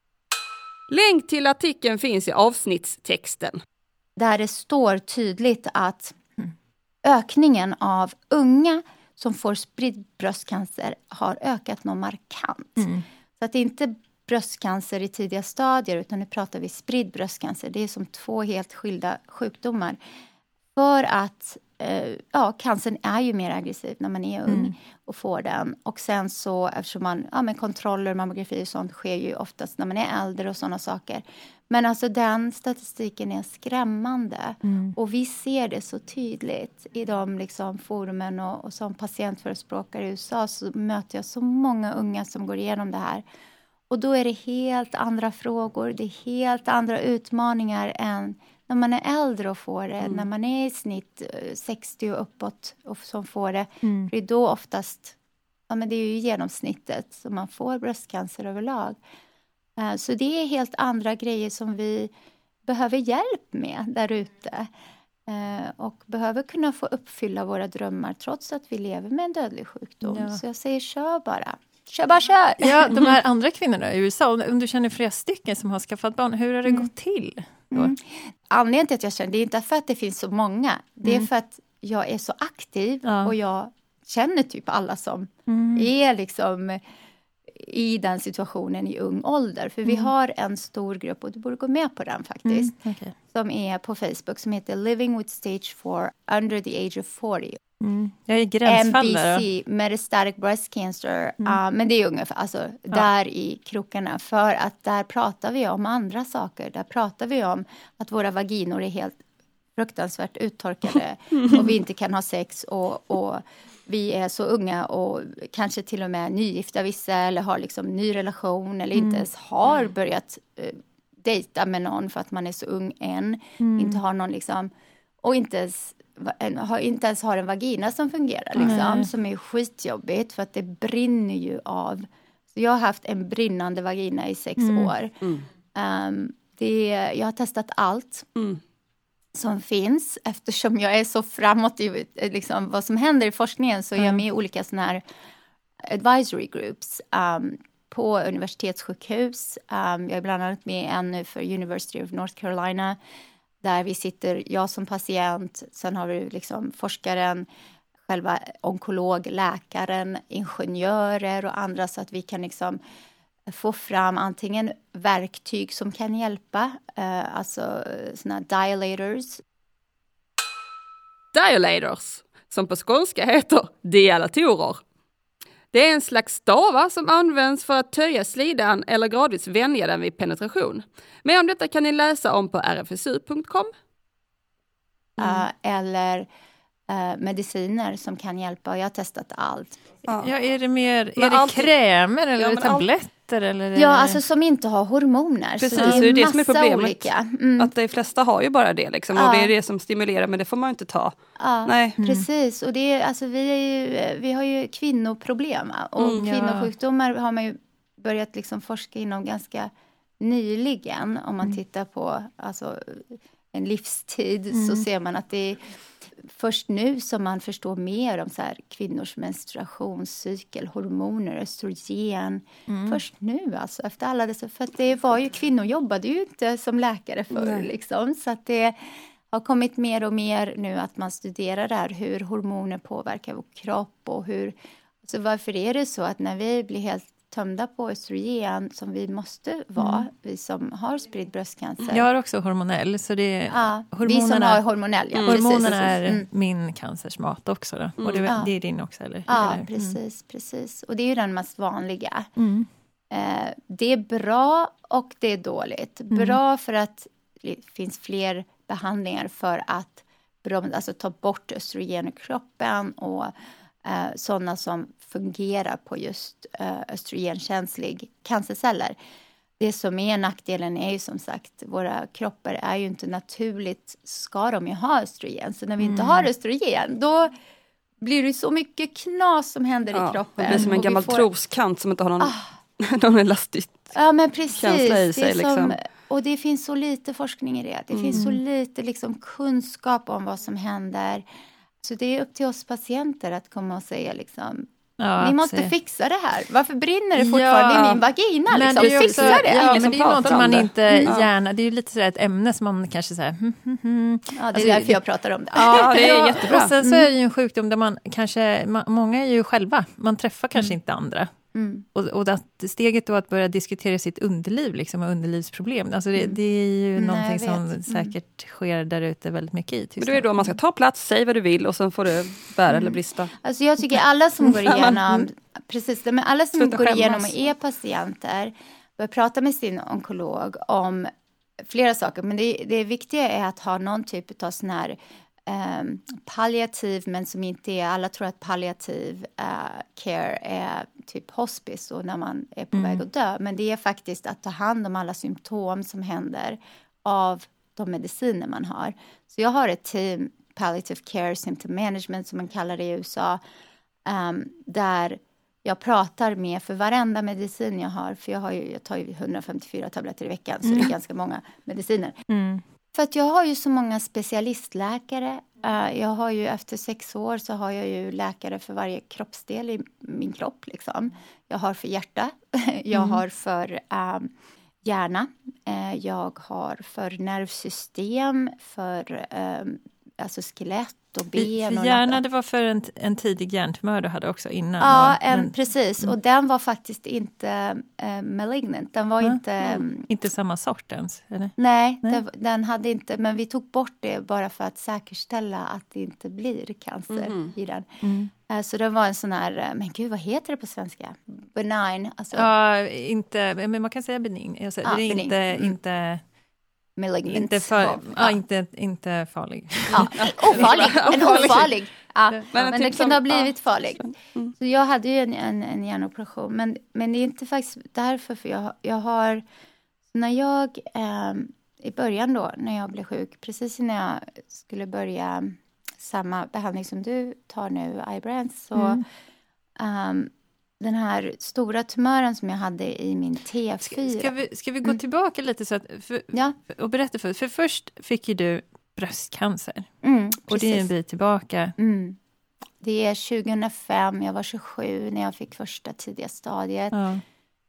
Länk till artikeln finns i avsnittstexten. där det står tydligt att ökningen av unga som får spridd bröstcancer har ökat något markant. Så att det är inte bröstcancer i tidiga stadier utan nu pratar vi spridd bröstcancer. Det är som två helt skilda sjukdomar. För att eh, ja, cancern är ju mer aggressiv när man är ung och får den. Och sen så eftersom man, ja men kontroller, mammografi och sånt sker ju oftast när man är äldre och sådana saker. Men alltså den statistiken är skrämmande och vi ser det så tydligt i de liksom forumen och, och som patientförespråkare i USA så möter jag så många unga som går igenom det här. Och då är det helt andra frågor, det är helt andra utmaningar än när man är äldre och får det, när man är i snitt eh, 60 och uppåt och som får det. För det är då oftast, ja men det är ju genomsnittet som man får bröstcancer överlag. Eh, Så det är helt andra grejer som vi behöver hjälp med där ute. Eh, Och behöver kunna få uppfylla våra drömmar trots att vi lever med en dödlig sjukdom. Ja. Så jag säger kör bara. Kör bara kör! Ja, de här andra kvinnorna i USA, om du känner flera stycken som har skaffat barn, hur har det gått till? Mm. Anledningen till att jag känner det är inte för att det finns så många. Det är för att jag är så aktiv Ja. och jag känner typ alla som är liksom i den situationen i ung ålder. För vi har en stor grupp, och du borde gå med på den faktiskt, Okej. som är på Facebook som heter Living with Stage 4 under the age of 40. Mm. Jag är gränsfall. MBC, Metastatic Breast Cancer. Uh, men det är ungefär alltså, där i krokarna. För att där pratar vi om andra saker. Där pratar vi om att våra vaginor är helt fruktansvärt uttorkade och vi inte kan ha sex och, och vi är så unga och kanske till och med nygifta vissa eller har liksom ny relation eller inte ens har börjat eh, dejta med någon för att man är så ung än. Inte har någon liksom och inte ens, har, inte ens har en vagina som fungerar liksom, som är skitjobbigt för att det brinner ju av. Så jag har haft en brinnande vagina i sex år. Ehm, det, jag har testat allt Mm. som finns eftersom jag är så framåt i liksom, vad som händer i forskningen så är jag med i olika såna här advisory groups um, på universitetssjukhus. Um, jag är bland annat med en nu för University of North Carolina där vi sitter, jag som patient, sen har vi liksom forskaren, själva onkolog, läkaren, ingenjörer och andra så att vi kan liksom få fram antingen verktyg som kan hjälpa, eh, alltså såna dilators. Dilators, som på skånska heter dialatorer. Det är en slags stavar som används för att töja slidan eller gradvis vänja den vid penetration. Mer om detta kan ni läsa om på rfsu.com. Mm. Uh, eller uh, mediciner som kan hjälpa. Jag har testat allt. Ja, ja är det mer är det alltid... krämer eller ja, tabletter? Eller ja, alltså som inte har hormoner. Precis, så det är det som är problemet. Olika. Mm. Att de flesta har ju bara det liksom, ja. och det är det som stimulerar men det får man inte ta. Ja, Nej. Mm. Precis, och det är, alltså, vi, är ju, vi har ju kvinnoproblem och mm, kvinnosjukdomar har man ju börjat liksom forska inom ganska nyligen. Om man mm. tittar på alltså, en livstid så ser man att det är först nu som man förstår mer om så här, kvinnors menstruationscykel, hormoner, östrogen. Mm. Först nu, alltså, efter alla dessa... För det var ju, kvinnor jobbade ju inte som läkare förr. Liksom, så att det har kommit mer och mer nu att man studerar där hur hormoner påverkar vår kropp och hur... Alltså varför är det så att när vi blir helt tömda på östrogen som vi måste vara, mm. vi som har spridd bröstcancer. Jag har också hormonell. Så det ja, vi som har hormonell, ja. Mm. Hormonerna är mm. min cancersmat också. Då. Och det, ja. det, är din också, eller? Ja, eller? precis, precis. Och det är ju den mest vanliga. Mm. Eh, det är bra och det är dåligt. Mm. Bra för att det finns fler behandlingar för att alltså, ta bort östrogen i kroppen och eh, sådana som fungerar på just eh, östrogenkänslig cancerceller. Det som är nackdelen är ju som sagt, våra kroppar är ju inte naturligt, ska de ju ha östrogen. Så när vi inte mm. har östrogen, då blir det så mycket knas som händer ja, i kroppen. Det blir som en gammal får... troskant som inte har någon, ah. någon elastisk ja, men precis. känsla i sig. Det liksom. som, och det finns så lite forskning i det. Det mm. finns så lite liksom, kunskap om vad som händer. Så det är upp till oss patienter att komma och säga liksom, Ja, Ni måste se. fixa det här. Varför brinner det fortfarande ja, i min vagina? Liksom? Det fixa det! Ja, men det är något man inte mm. gärna... Det är ju lite sådär ett ämne som man kanske säger... Hmm, hmm, hmm. Ja, det är alltså, därför jag pratar om det. Ja, det är jättebra. Och sen så är det ju en sjukdom där man kanske... Många är ju själva. Man träffar kanske mm. inte andra. Mm. Och, och att steget då att börja diskutera sitt underliv liksom, och underlivsproblem, alltså det, mm. det är ju mm, någonting som mm. säkert sker där ute väldigt mycket i Men då är det då man ska ta plats, säg vad du vill och sen får du bära eller mm. brista. Alltså jag tycker alla som går igenom, precis, men alla som Sluta går skämmas. igenom och är patienter bör prata med sin onkolog om flera saker, men det, det viktiga är att ha någon typ av sån här um, palliativ, men som inte är... Alla tror att palliativ uh, care är typ hospice och när man är på mm. väg att dö. Men det är faktiskt att ta hand om alla symptom som händer av de mediciner man har. Så jag har ett team, Palliative Care Symptom Management som man kallar det i USA, um, där jag pratar med för varenda medicin jag har, för jag, har ju, jag tar ju 154 tabletter i veckan, så mm. det är mm. ganska många mediciner. Mm. För att jag har ju så många specialistläkare. Uh, jag har ju efter sex år så har jag ju läkare för varje kroppsdel i min kropp. Liksom. Jag har för hjärta, jag mm. har för um, hjärna, uh, jag har för nervsystem, för um, alltså skelett och ben. Och hjärna, det var för en, en tidig hjärntumör du hade också innan? Ja, en, men, precis. Mm. Och den var faktiskt inte uh, malignant. Den var mm. inte... Mm. Inte samma sort ens? Eller? Nej, nej. Det, den hade inte... Men vi tog bort det bara för att säkerställa att det inte blir cancer mm. i den. Uh, så det var en sån här... Uh, men gud, vad heter det på svenska? Benign? Alltså. Ja, inte... Men man kan säga benign. Alltså, ja, det är benign. inte... Mm. inte malignant. Inte, för, ja. ja. inte, inte farlig. Ja. Ofarlig, en ofarlig. Ja, men, men typ det kunde ha blivit farlig. Mm. Så jag hade ju en, en, en hjärnoperation, men, men det är inte faktiskt därför, för jag, jag har... När jag, eh, i början då, när jag blev sjuk, precis innan jag skulle börja samma behandling som du tar nu, Ibrance, så mm. um, den här stora tumören som jag hade i min T4. Ska, ska vi, ska vi gå mm. tillbaka lite så att, för, ja. och berätta för För först fick ju du bröstcancer. Mm, och det är en bit tillbaka. Mm. Det är 2005, jag var 27 när jag fick första tidiga stadiet. Ja.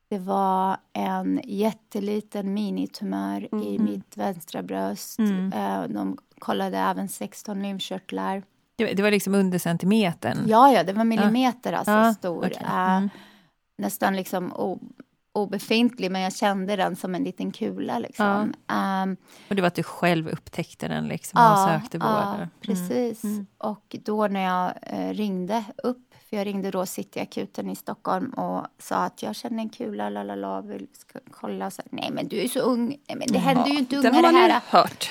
Det var en jätteliten minitumör mm. i mitt vänstra bröst. Mm. Eh, de kollade även 16 lymfkörtlar. Det var liksom under centimetern? Ja, ja, det var millimeter ja. alltså stor. Okay. Mm. Uh, nästan liksom obefintlig men jag kände den som en liten kula. Liksom. Ja. Um, och det var att du själv upptäckte den liksom, ja, och sökte vård? Ja, mm. precis. Mm. Och då när jag eh, ringde upp för jag ringde då Cityakuten i Stockholm och sa att jag känner en kula, lalala, vill ska kolla. Så, Nej men du är så ung. Nej men det händer ju inte unga det här. Den har hört.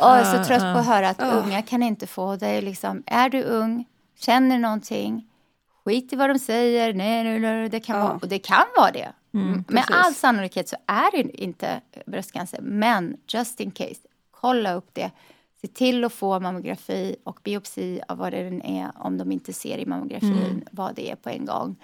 Och jag är så trött på att höra att unga kan inte få det. Liksom, är du ung, känner någonting, skit i vad de säger. Nej, nej, nej det kan vara, och det kan vara det. Mm, Med all sannolikhet så är det inte bröstcancer. Men just in case, kolla upp det. Se till att få mammografi och biopsi av vad det än är om de inte ser i mammografin mm. vad det är på en gång.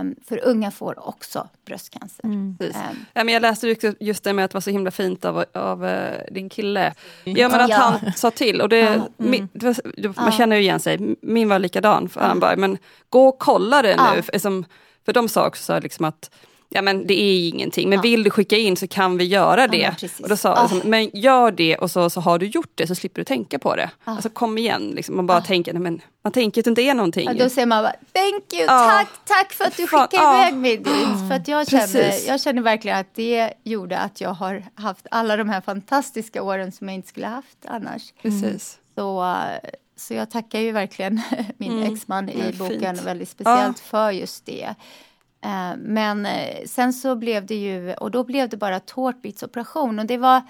Um, för unga får också bröstcancer. Mm. Um, ja, men jag läste just det med att det var så himla fint av, av uh, din kille. Ja men att ja. han sa till och det, mm. min, det var, man känner ju igen sig. Min var likadan. För Han bara, men gå och kolla det nu. För, som, för de sa också liksom att ja men det är ingenting, men ja. vill du skicka in så kan vi göra det. Ja, och då sa oh. liksom, men gör det och så, så har du gjort det så slipper du tänka på det. Oh. Alltså kom igen, liksom, man bara oh. tänker, men man tänker att det inte är någonting. Ja, då säger man bara, thank you, tack, tack för att du skickade iväg mig dit. För att jag känner, jag känner verkligen att det gjorde att jag har haft alla de här fantastiska åren som jag inte skulle haft annars. Precis. Mm. Så, så jag tackar ju verkligen min mm. exman i boken fint. väldigt speciellt för just det. Eh, men eh, sen så blev det ju, och då blev det bara tårtbitsoperation och det var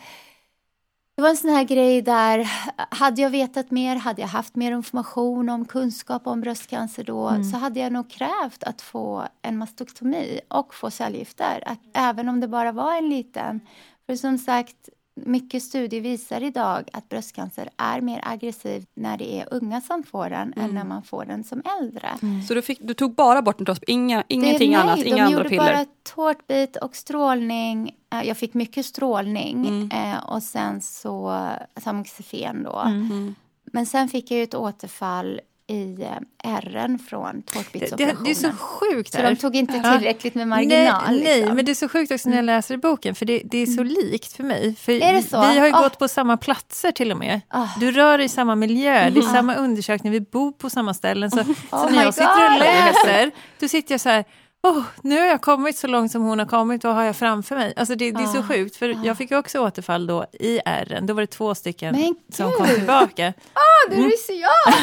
det var en sån här grej där, hade jag vetat mer, hade jag haft mer information om kunskap om bröstcancer då, mm. så hade jag nog krävt att få en mastektomi och få cellgifter, att, även om det bara var en liten. För som sagt, mycket studier visar idag att bröstcancer är mer aggressiv när det är unga som får den mm. än när man får den som äldre. Mm. Så du, fick, du, tog bara bort en tårtbit, Inga, ingenting det, annat, nej, inga andra piller? De gjorde bara tårtbit och strålning. Eh, jag fick mycket strålning mm. Eh, och sen så tamoxifen då. Mm. Men sen fick jag ett återfall i eh, ärren från tårtbitsoperationen. Det, det, är så sjukt. Så de tog inte tillräckligt med marginal. Nej, liksom. nej men det är så sjukt också när jag mm. läser boken, för det, det är så mm. likt för mig. För är det så? Vi har ju oh. gått på samma platser till och med. Oh. Du rör dig i samma miljö, mm. det är samma undersökning, vi bor på samma ställen. Så, oh. så när jag sitter och läser, då sitter jag så här, oh, nu har jag kommit så långt som hon har kommit, vad har jag framför mig? Alltså det, det är så ah, sjukt, för ah. jag fick också återfall då i ärren, då var det två stycken som kom tillbaka. Ah, det mm. ryser jag!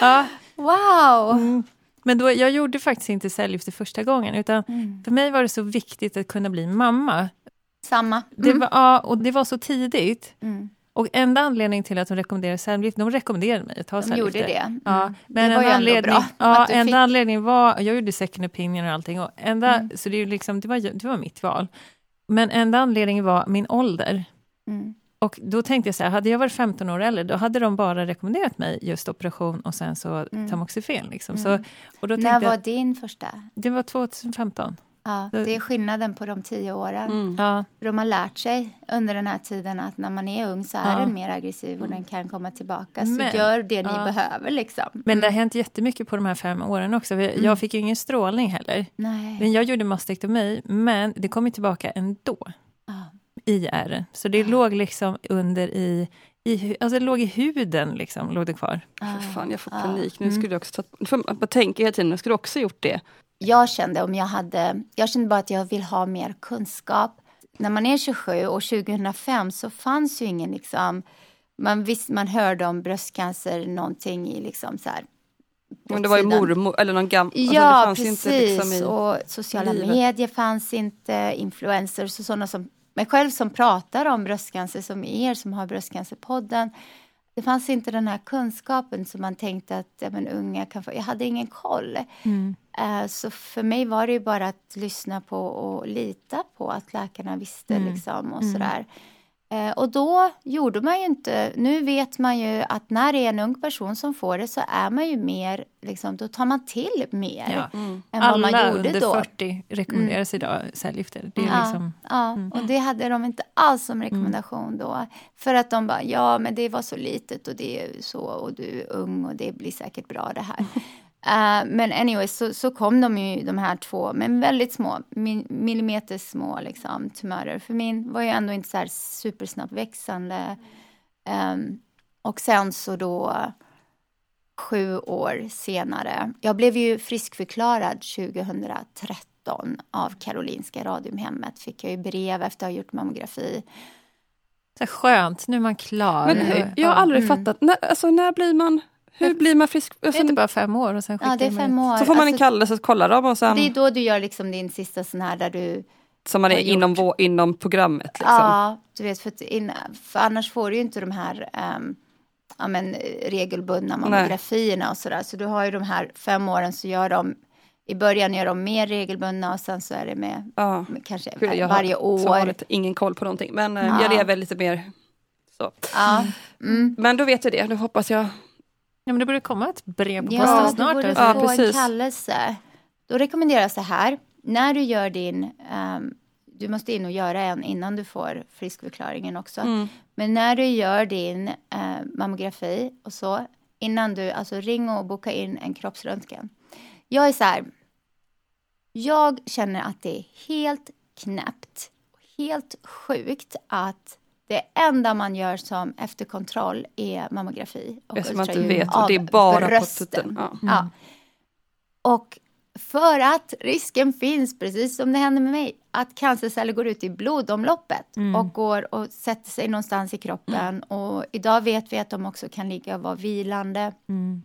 ja. Wow! Mm. Men då, jag gjorde faktiskt inte cellgifter första gången, utan mm. för mig var det så viktigt att kunna bli mamma. Samma. Det mm. var, ja, och det var så tidigt. Och enda anledningen till att de rekommenderade cellgift, de rekommenderade mig att ta cellgifter. De gjorde det. Mm. Ja, men det var en anledning, bra. Ja, enda fick... anledningen var, jag gjorde second opinion och allting, och enda, mm. så det, liksom, det, var, det var mitt val. Men enda anledningen var min ålder. Mm. Och då tänkte jag så här, hade jag varit 15 år äldre, då hade de bara rekommenderat mig just operation och sen så mm. tamoxifen. Liksom. Så, mm. och då När var jag, din första? Det var 2015. Ja, det är skillnaden på de tio åren. Mm. Ja. De har lärt sig under den här tiden att när man är ung så är ja. den mer aggressiv och den kan komma tillbaka. Så Men, gör det ni ja. behöver. Liksom. Men det har hänt jättemycket på de här fem åren också. Mm. Jag fick ju ingen strålning heller. Nej. Men jag gjorde mastektomi, men det kom tillbaka ändå. I ärren. Så det låg liksom under i, i, alltså det låg i huden, liksom, låg det kvar. Ah, fan, jag får panik. Nu mm. skulle jag också ta, jag tänker hela tiden, jag skulle också gjort det jag kände om jag hade, jag kände bara att jag vill ha mer kunskap. När man är 27 och 2005 så fanns ju ingen liksom, man visste, man hörde om bröstcancer någonting i liksom så här. Men det var ju mormor eller någon gammal. Alltså ja, alltså precis. Liksom i och sociala livet. medier fanns inte, influencers och sådana som mig själv som pratar om bröstcancer som er som har Bröstcancerpodden det fanns inte den här kunskapen som man tänkte att ja, men, unga kan få. Jag hade ingen koll. Mm. Uh, så för mig var det bara att lyssna på och lita på att läkarna visste. Mm. Liksom, och mm. sådär. Eh, och då gjorde man ju inte, nu vet man ju att när det är en ung person som får det så är man ju mer, liksom, då tar man till mer ja. mm. än vad man gjorde då. Alla under 40 rekommenderas mm. idag cellgifter. Det är ja, liksom, ja. Mm. och det hade de inte alls som rekommendation då. För att de bara, ja men det var så litet och det är så och du är ung och det blir säkert bra det här. Uh, men anyway, så, så kom de ju de här två, men väldigt små, min, millimeter små liksom, tumörer. För min var ju ändå inte så här supersnabbt växande. Um, och sen så då sju år senare, jag blev ju friskförklarad 2013 2013 av Karolinska Radiumhemmet. Fick jag ju brev efter att ha gjort mammografi. Så skönt, nu är man klar. Men jag har aldrig Mm. fattat, när, alltså, när blir man, hur blir man frisk? Det är Alltså, inte bara fem år och sen skickar Ja, det är fem år. så får man en Alltså, kallelse och kollar dem och sen, Det är då du gör liksom din sista sån här där du som man är har inom, vå- inom programmet. Liksom. Ja, du vet, för, att in, för annars får du ju inte de här ehm, ja, men, regelbundna mammografierna och sådär. Så du har ju de här fem åren så gör de, i början gör de mer regelbundna och sen så är det med, Ja. med kanske Gud, jag har varje som år. vanligt ingen koll på någonting men eh, Ja. jag lever lite mer så. Ja, mm. Men då vet jag det, nu hoppas jag. Ja, men det borde komma ett brev på ja posten du snart. borde alltså. Ja, få en precis. kallelse. Då rekommenderar jag så här, när du gör din, ehm, du måste in och göra en innan du får friskförklaringen också. Mm. Men när du gör din eh, mammografi och så, innan du, alltså ring och boka in en kroppsröntgen. Jag är så här, jag känner att det är helt knäppt, helt sjukt att det enda man gör som efterkontroll är mammografi och Eftersom man inte vet och det är bara på brösten. tutten. Ja. Ja. Och för att risken finns, precis som det händer med mig, att cancerceller går ut i blodomloppet och går och sätter sig någonstans i kroppen. Och idag vet vi att de också kan ligga och vara vilande Mm.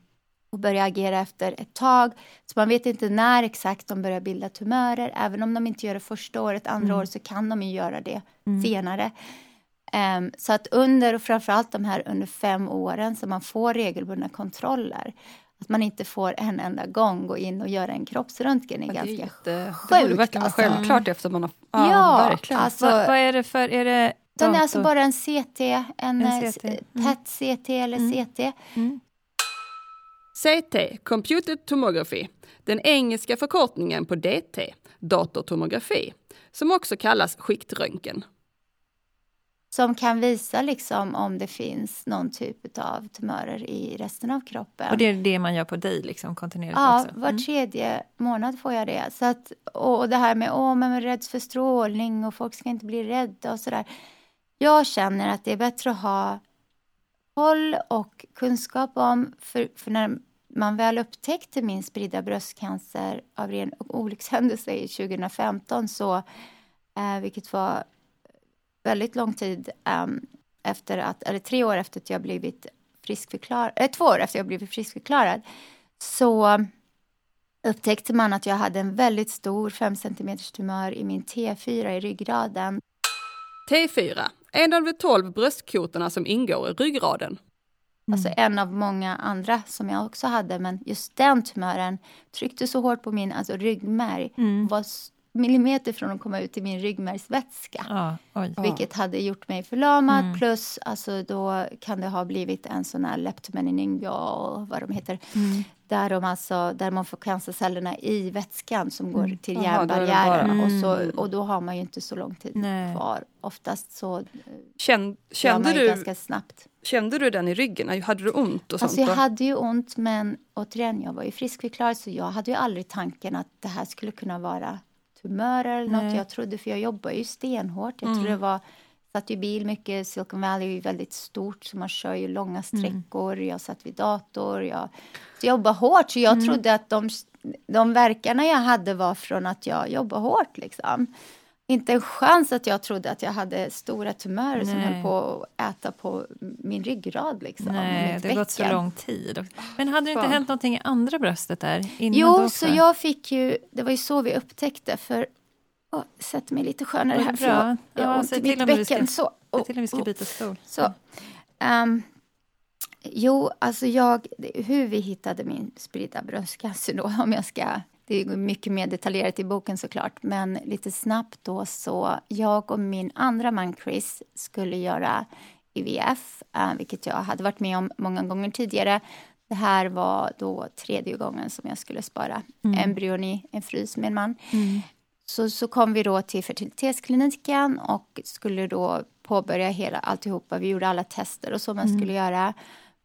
och börja agera efter ett tag. Så man vet inte när exakt de börjar bilda tumörer. Även om de inte gör det första året, andra året så kan de ju göra det senare. Ehm, så att under, och framförallt de här under fem åren, så man får regelbundna kontroller. Att man inte får en enda gång gå in och göra en kroppsröntgen är Ja, ganska jätte, det sjukt, borde verkligen vara alltså. självklart efter man har... Ja, Ja, verkligen. alltså- vad, vad är det för... Är det Den är dator? alltså bara en CT, en, En eh, CT. s- Mm. PET-CT eller CT. CT, Computer Tomography, den engelska förkortningen på DT, datortomografi, som också kallas skiktröntgen. Som kan visa liksom om det finns någon typ av tumörer i resten av kroppen. Och det är det man gör på dig liksom, kontinuerligt Ja, också? var tredje månad får jag det. Så att, och det här med åh, men man är rädd för strålning och folk ska inte bli rädda och sådär. Jag känner att det är bättre att ha koll och kunskap om, för, för när man väl upptäckte min spridda bröstcancer av ren olyckshändelse i 2015 så, eh, vilket var väldigt lång tid ehm, efter att, eller tre år efter att jag blivit friskförklarad, äh, två år efter jag blivit friskförklarad, så upptäckte man att jag hade en väldigt stor 5 cm tumör i min T4 i ryggraden. T4, en av de tolv bröstkotorna som ingår i ryggraden. Alltså en av många andra som jag också hade, men just den tumören tryckte så hårt på min alltså, ryggmärg, var s- millimeter från att komma ut i min ryggmärgsvätska. Oj. Vilket hade gjort mig förlamad plus alltså då kan det ha blivit en sån här leptomeningeal, vad de heter. Där, de alltså, där man får cancercellerna i vätskan som går till hjärnbarriären. Och, så, och då har man ju inte så lång tid Nej. kvar. Oftast så eh, Känn, kände, man ju du, ganska snabbt. kände du den i ryggen? Hade du ont och Alltså sånt? jag hade ju ont men återigen, jag var ju friskförklarad så jag hade ju aldrig tanken att det här skulle kunna vara tumörer eller något. Nej. Jag trodde, för jag jobbar ju stenhårt. Jag Mm. trodde det var, satt ju bil mycket, Silicon Valley är ju väldigt stort så man kör ju långa sträckor. Jag satt vid dator, jag så jag jobbar hårt så jag trodde att de, de verkarna jag hade var från att jag jobbar hårt liksom. Inte en chans att jag trodde att jag hade stora tumörer som Nej. höll på att äta på min ryggrad liksom. Nej, det har gått så lång tid. Men hade det inte hänt någonting i andra bröstet där? Innan Jo, så jag fick ju, det var ju så vi upptäckte för, åh, sätt mig lite skönare här för jag, jag Ja, har ont säg i mitt bäcken. Oh, till om vi ska byta stol. så. Ehm, jo, alltså jag, hur vi hittade min spridda bröstcancer då, om jag ska det är mycket mer detaljerat i boken såklart, men lite snabbt då så jag och min andra man Chris skulle göra IVF, eh, vilket jag hade varit med om många gånger tidigare. Det här var då tredje gången som jag skulle spara embryon i en frys med en man. Så, så kom vi då till fertilitetskliniken och skulle då påbörja hela alltihopa. Vi gjorde alla tester och så man skulle göra.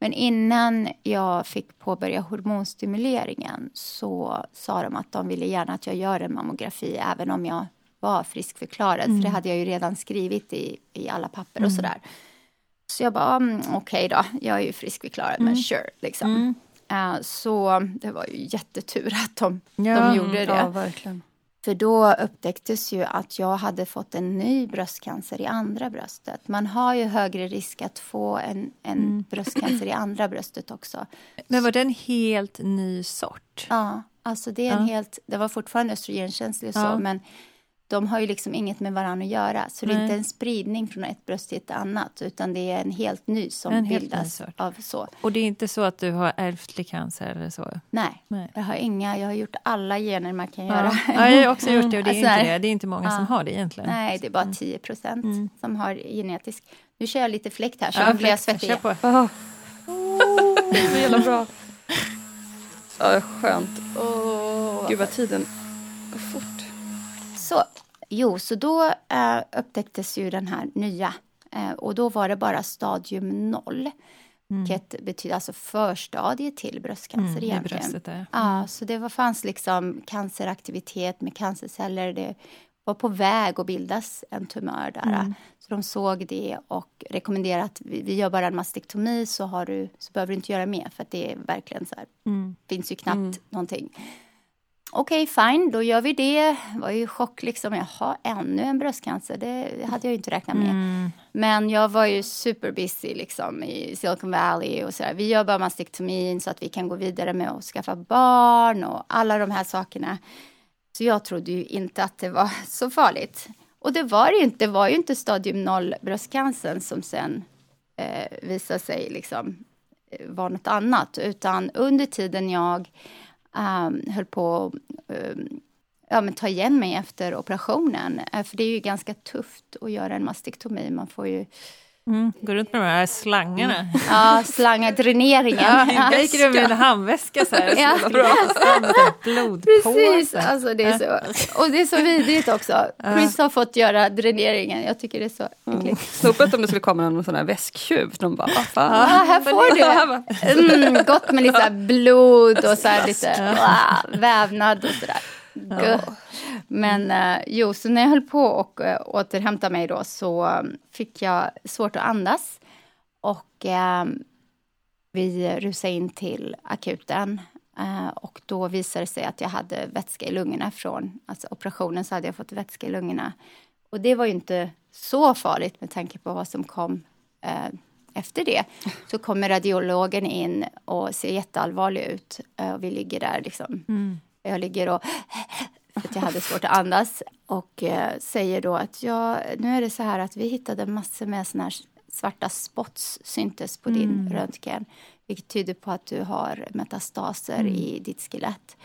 Men innan jag fick påbörja hormonstimuleringen så sa de att de ville gärna att jag gör en mammografi även om jag var friskförklarad. För det hade jag ju redan skrivit i, i alla papper och sådär. Så jag bara, mm, okej då, jag är ju friskförklarad, men sure. Liksom. Eh, så det var ju jättetur att de, Ja, de gjorde det. Ja, verkligen. För då upptäcktes ju att jag hade fått en ny bröstcancer i andra bröstet. Man har ju högre risk att få en, en mm. bröstcancer i andra bröstet också. Men var det en helt ny sort? Ja, alltså det är en ja. helt... Det var fortfarande östrogenkänslig och så, men de har ju liksom inget med varandra att göra. Så Nej. det är inte en spridning från ett bröst till ett annat utan det är en helt ny som en bildas av så. Och det är inte så att du har ärftlig cancer eller så? Nej, Nej, jag har inga. Jag har gjort alla gener man kan ja. göra. Ja, jag har också gjort det och det är, alltså, inte, det. det är inte många ja. som har det egentligen. Nej, det är bara 10 mm. procent mm. som har genetisk. Nu kör jag lite fläkt här så ja, blir jag svettig. Kör på. Oh. det är så jävla bra. Ja, skönt. Oh. Gud vad tiden går fort. Så, Jo, så då eh, upptäcktes ju den här nya eh, och då var det bara stadium 0. Mm. Vilket betyder alltså förstadiet till bröstcancer mm, egentligen. Bröstet, mm. Ja, så det var, fanns liksom canceraktivitet med cancerceller. Det var på väg att bildas en tumör där. Mm. Så de såg det och rekommenderade att vi, vi gör bara en mastektomi så, har du, så behöver du inte göra mer för det är verkligen så här, mm. finns ju knappt mm. någonting. Okej, okay, fine, då gör vi det. Var ju chock liksom. Jaha, ännu en bröstcancer. Det hade jag inte räknat med. Mm. Men jag var ju superbusy liksom i Silicon Valley och sådär. Vi gör bara mastektomin så att vi kan gå vidare med att skaffa barn och alla de här sakerna. Så jag trodde ju inte att det var så farligt. Och det var det ju inte. Det var ju inte stadium 0 bröstcancern som sen eh, visade sig liksom eh, vara något annat. Utan under tiden jag um, höll på att um, ja, men ta igen mig efter operationen. Eh, för det är ju ganska tufft att göra en mastektomi. Man får ju Mm, går runt med de här slangarna. Mm. Ja, slangar, dräneringen. Ja, gick du med en handväska så här. Ja. Precis, alltså det är så. Och det är så vidrigt också. Chris har fått göra dräneringen. Jag tycker det är så äckligt. Mm. Snopet om det skulle komma någon sån här väsktjuv. De bara, vad fan. Ja, här får du. Mm, gott med lite blod och så här lite wow, vävnad och sådär. Ja. Men eh, jo, så när jag höll på och eh, återhämta mig då så um, fick jag svårt att andas. Och eh, vi rusade in till akuten. Eh, och då visade det sig att jag hade vätska i lungorna från alltså operationen så hade jag fått vätska i lungorna. Och det var ju inte så farligt med tanke på vad som kom eh, efter det. Så kommer radiologen in och ser jätteallvarlig ut. Eh, och vi ligger där liksom. Mm. Jag ligger och för att jag hade svårt att andas och eh, säger då att ja, nu är det så här att vi hittade massor med såna här svarta spots syntes på din mm. röntgen, vilket tyder på att du har metastaser mm. i ditt skelett.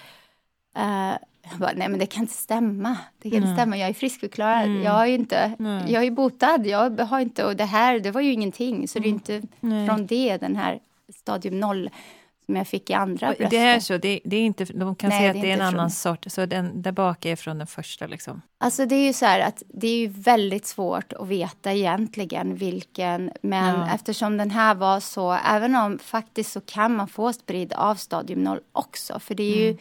Uh, jag bara, nej men det kan inte stämma. Det kan inte stämma. Jag är friskförklarad. Mm. Jag, är inte, jag är botad. Jag har inte, och det här, det var ju ingenting. Så det är mm. inte från det, den här stadium noll som jag fick i andra bröstet. Det är så, det, det, är inte, de kan Nej, säga att det är en annan sort, så den där bak är från den första liksom? Alltså det är ju så här att det är ju väldigt svårt att veta egentligen vilken, men ja. eftersom den här var så, även om faktiskt så kan man få spridd av stadium 0 också, för det är ju mm.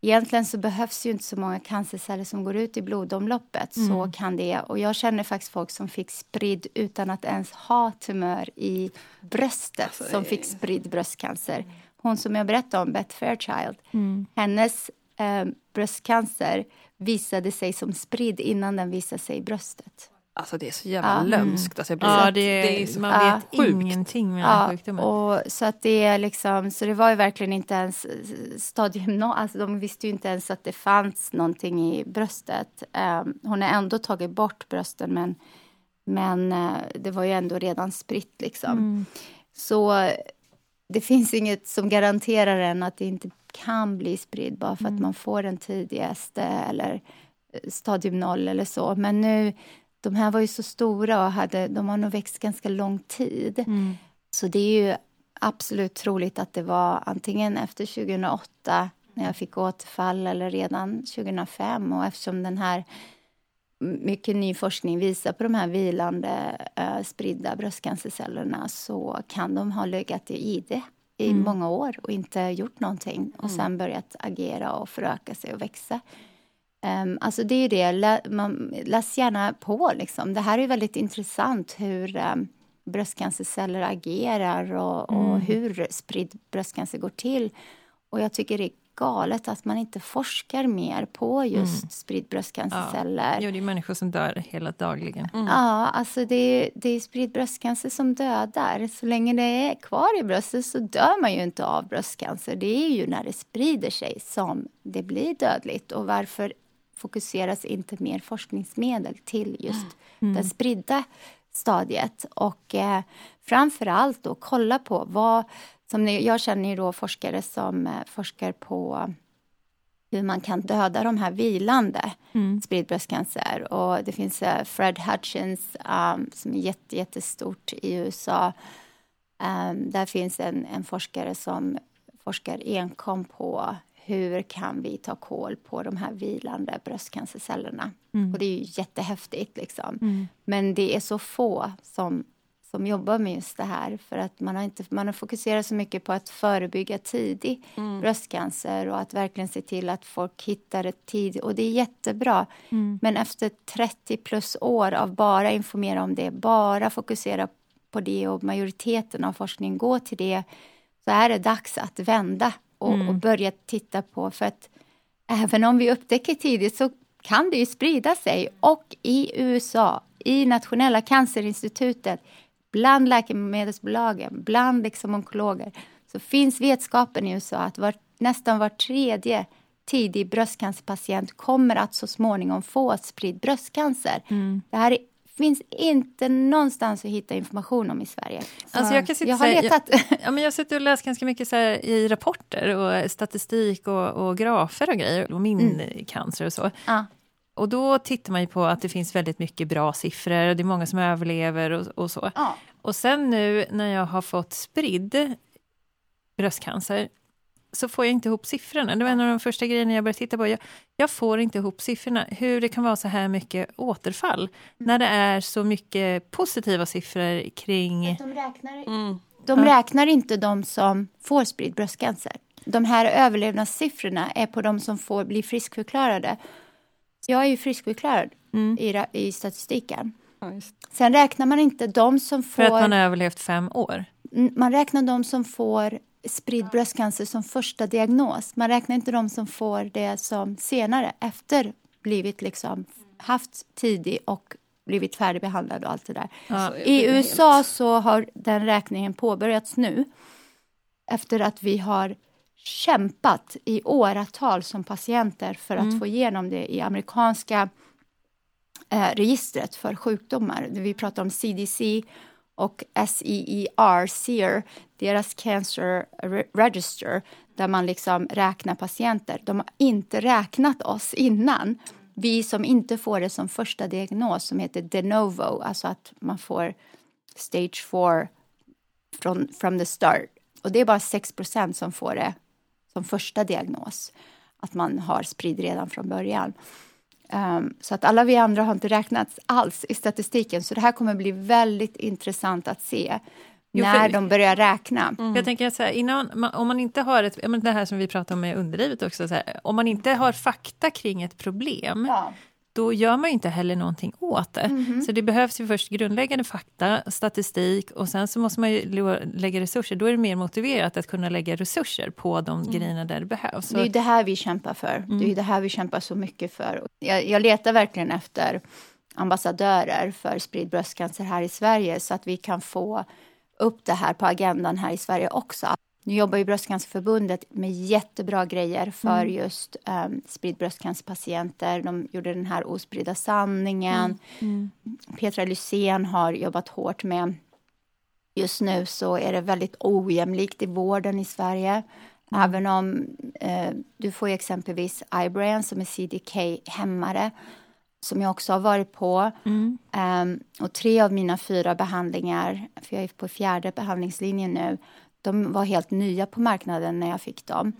Egentligen så behövs ju inte så många cancerceller som går ut i blodomloppet. Mm. Så kan det. Och jag känner faktiskt folk som fick spridd utan att ens ha tumör i bröstet, alltså, som fick spridd bröstcancer hon som jag berättade om, Beth Fairchild, mm. hennes eh, bröstcancer visade sig som spridd innan den visade sig i bröstet. Alltså det är så jävla ja. lömskt. Alltså ja, det är, det är så, man vet ja. ingenting med ja, sjukdomen. Och, så, att det är liksom, så det var ju verkligen inte ens stadium no, alltså de visste ju inte ens att det fanns någonting i bröstet. Um, hon har ändå tagit bort brösten men, men uh, det var ju ändå redan spritt liksom. Mm. Så det finns inget som garanterar en att det inte kan bli spridd bara för mm. att man får den tidigaste eller eh, stadium 0 eller så. Men nu, de här var ju så stora och hade, de har nog växt ganska lång tid. Mm. Så det är ju absolut troligt att det var antingen efter 2008 när jag fick återfall eller redan 2005. Och eftersom den här mycket ny forskning visar på de här vilande uh, spridda bröstcancercellerna så kan de ha legat i det i mm. många år och inte gjort någonting och mm. sen börjat agera och föröka sig och växa. Um, alltså det är det, Lä, man, läs gärna på liksom. Det här är väldigt intressant hur um, bröstcancerceller agerar och, mm. och hur spridd bröstcancer går till. Och jag tycker det är galet att man inte forskar mer på just mm. spridd bröstcancerceller. Ja. Jo, det är människor som dör hela dagligen. Mm. Ja, alltså det är, det är spridd bröstcancer som dödar. Så länge det är kvar i bröstet så dör man ju inte av bröstcancer. Det är ju när det sprider sig som det blir dödligt. Och varför fokuseras inte mer forskningsmedel till just mm. den spridda stadiet? Och eh, framför allt då kolla på vad som jag känner ju då forskare som eh, forskar på hur man kan döda de här vilande mm. spridd bröstcancer. Och det finns uh, Fred Hutchins um, som är jätte, jättestort i USA. Um, där finns en, en forskare som forskar enkom på hur kan vi ta koll på de här vilande bröstcancercellerna. Mm. Och det är ju jättehäftigt. Liksom. Mm. Men det är så få som som jobbar med just det här. För att man har, inte, man har fokuserat så mycket på att förebygga tidig mm. bröstcancer och att verkligen se till att folk hittar det tidigt. Och det är jättebra. Mm. Men efter 30 plus år av bara informera om det, bara fokusera på det och majoriteten av forskningen går till det, så är det dags att vända och, mm. och börja titta på, för att även om vi upptäcker tidigt så kan det ju sprida sig. Och i USA, i Nationella cancerinstitutet, bland läkemedelsbolagen, bland liksom onkologer, så finns vetskapen i USA att var, nästan var tredje tidig bröstcancerpatient kommer att så småningom få spridd bröstcancer. Mm. Det här är, finns inte någonstans att hitta information om i Sverige. alltså jag, kan jag har här, letat. Jag, ja, men jag sitter och läser ganska mycket så i rapporter och statistik och, och grafer och grejer om min mm. cancer och så. Ja. Och då tittar man ju på att det finns väldigt mycket bra siffror, det är många som överlever och, och så. Ja. Och sen nu när jag har fått spridd bröstcancer så får jag inte ihop siffrorna. Det var en av de första grejerna jag började titta på. Jag, jag får inte ihop siffrorna. Hur det kan vara så här mycket återfall mm. när det är så mycket positiva siffror kring... De räknar, mm. de räknar inte de som får spridd bröstcancer. De här överlevnadssiffrorna är på de som får bli friskförklarade. Jag är ju friskförklarad mm. i, i statistiken. Ja, Sen räknar man inte de som får... För att man har överlevt fem år? Man räknar de som får spridd bröstcancer som första diagnos. Man räknar inte de som får det som senare, efter blivit liksom haft tidig och blivit färdigbehandlad och allt det där. Ja, I USA helt... så har den räkningen påbörjats nu efter att vi har kämpat i åratal som patienter för att mm. få igenom det i amerikanska eh, registret för sjukdomar. Vi pratar om CDC och SEER, SEER, deras Cancer Register, där man liksom räknar patienter. De har inte räknat oss innan. Vi som inte får det som första diagnos, som heter de novo, alltså att man får stage 4 från from the start. Och det är bara 6% som får det som första diagnos. Att man har spridd redan från början. Um, så att alla vi andra har inte räknats alls i statistiken. Så det här kommer bli väldigt intressant att se jo, när de börjar räkna. Mm. Jag tänker så här, innan, om man inte har ett, det här som vi pratade om med underlivet också, så här, om man inte har fakta kring ett problem, ja då gör man ju inte heller någonting åt det. Mm -hmm. Så det behövs ju först grundläggande fakta, statistik och sen så måste man ju lägga resurser. Då är det mer motiverat att kunna lägga resurser på de mm. grejerna där det behövs. Det är det här vi kämpar för. Mm. Det är det här vi kämpar så mycket för. Jag, jag letar verkligen efter ambassadörer för spridd bröstcancer här i Sverige så att vi kan få upp det här på agendan här i Sverige också. Nu jobbar ju Bröstcancerförbundet med jättebra grejer för mm. just um, spridd bröstcancerpatienter. De gjorde den här ospridda sanningen. Mm. Mm. Petra Lysén har jobbat hårt med... Just nu så är det väldigt ojämlikt i vården i Sverige. Mm. Även om eh, du får exempelvis Ibrane som är CDK-hämmare som jag också har varit på. Mm. Um, och tre av mina fyra behandlingar, för jag är på fjärde behandlingslinjen nu, de var helt nya på marknaden när jag fick dem.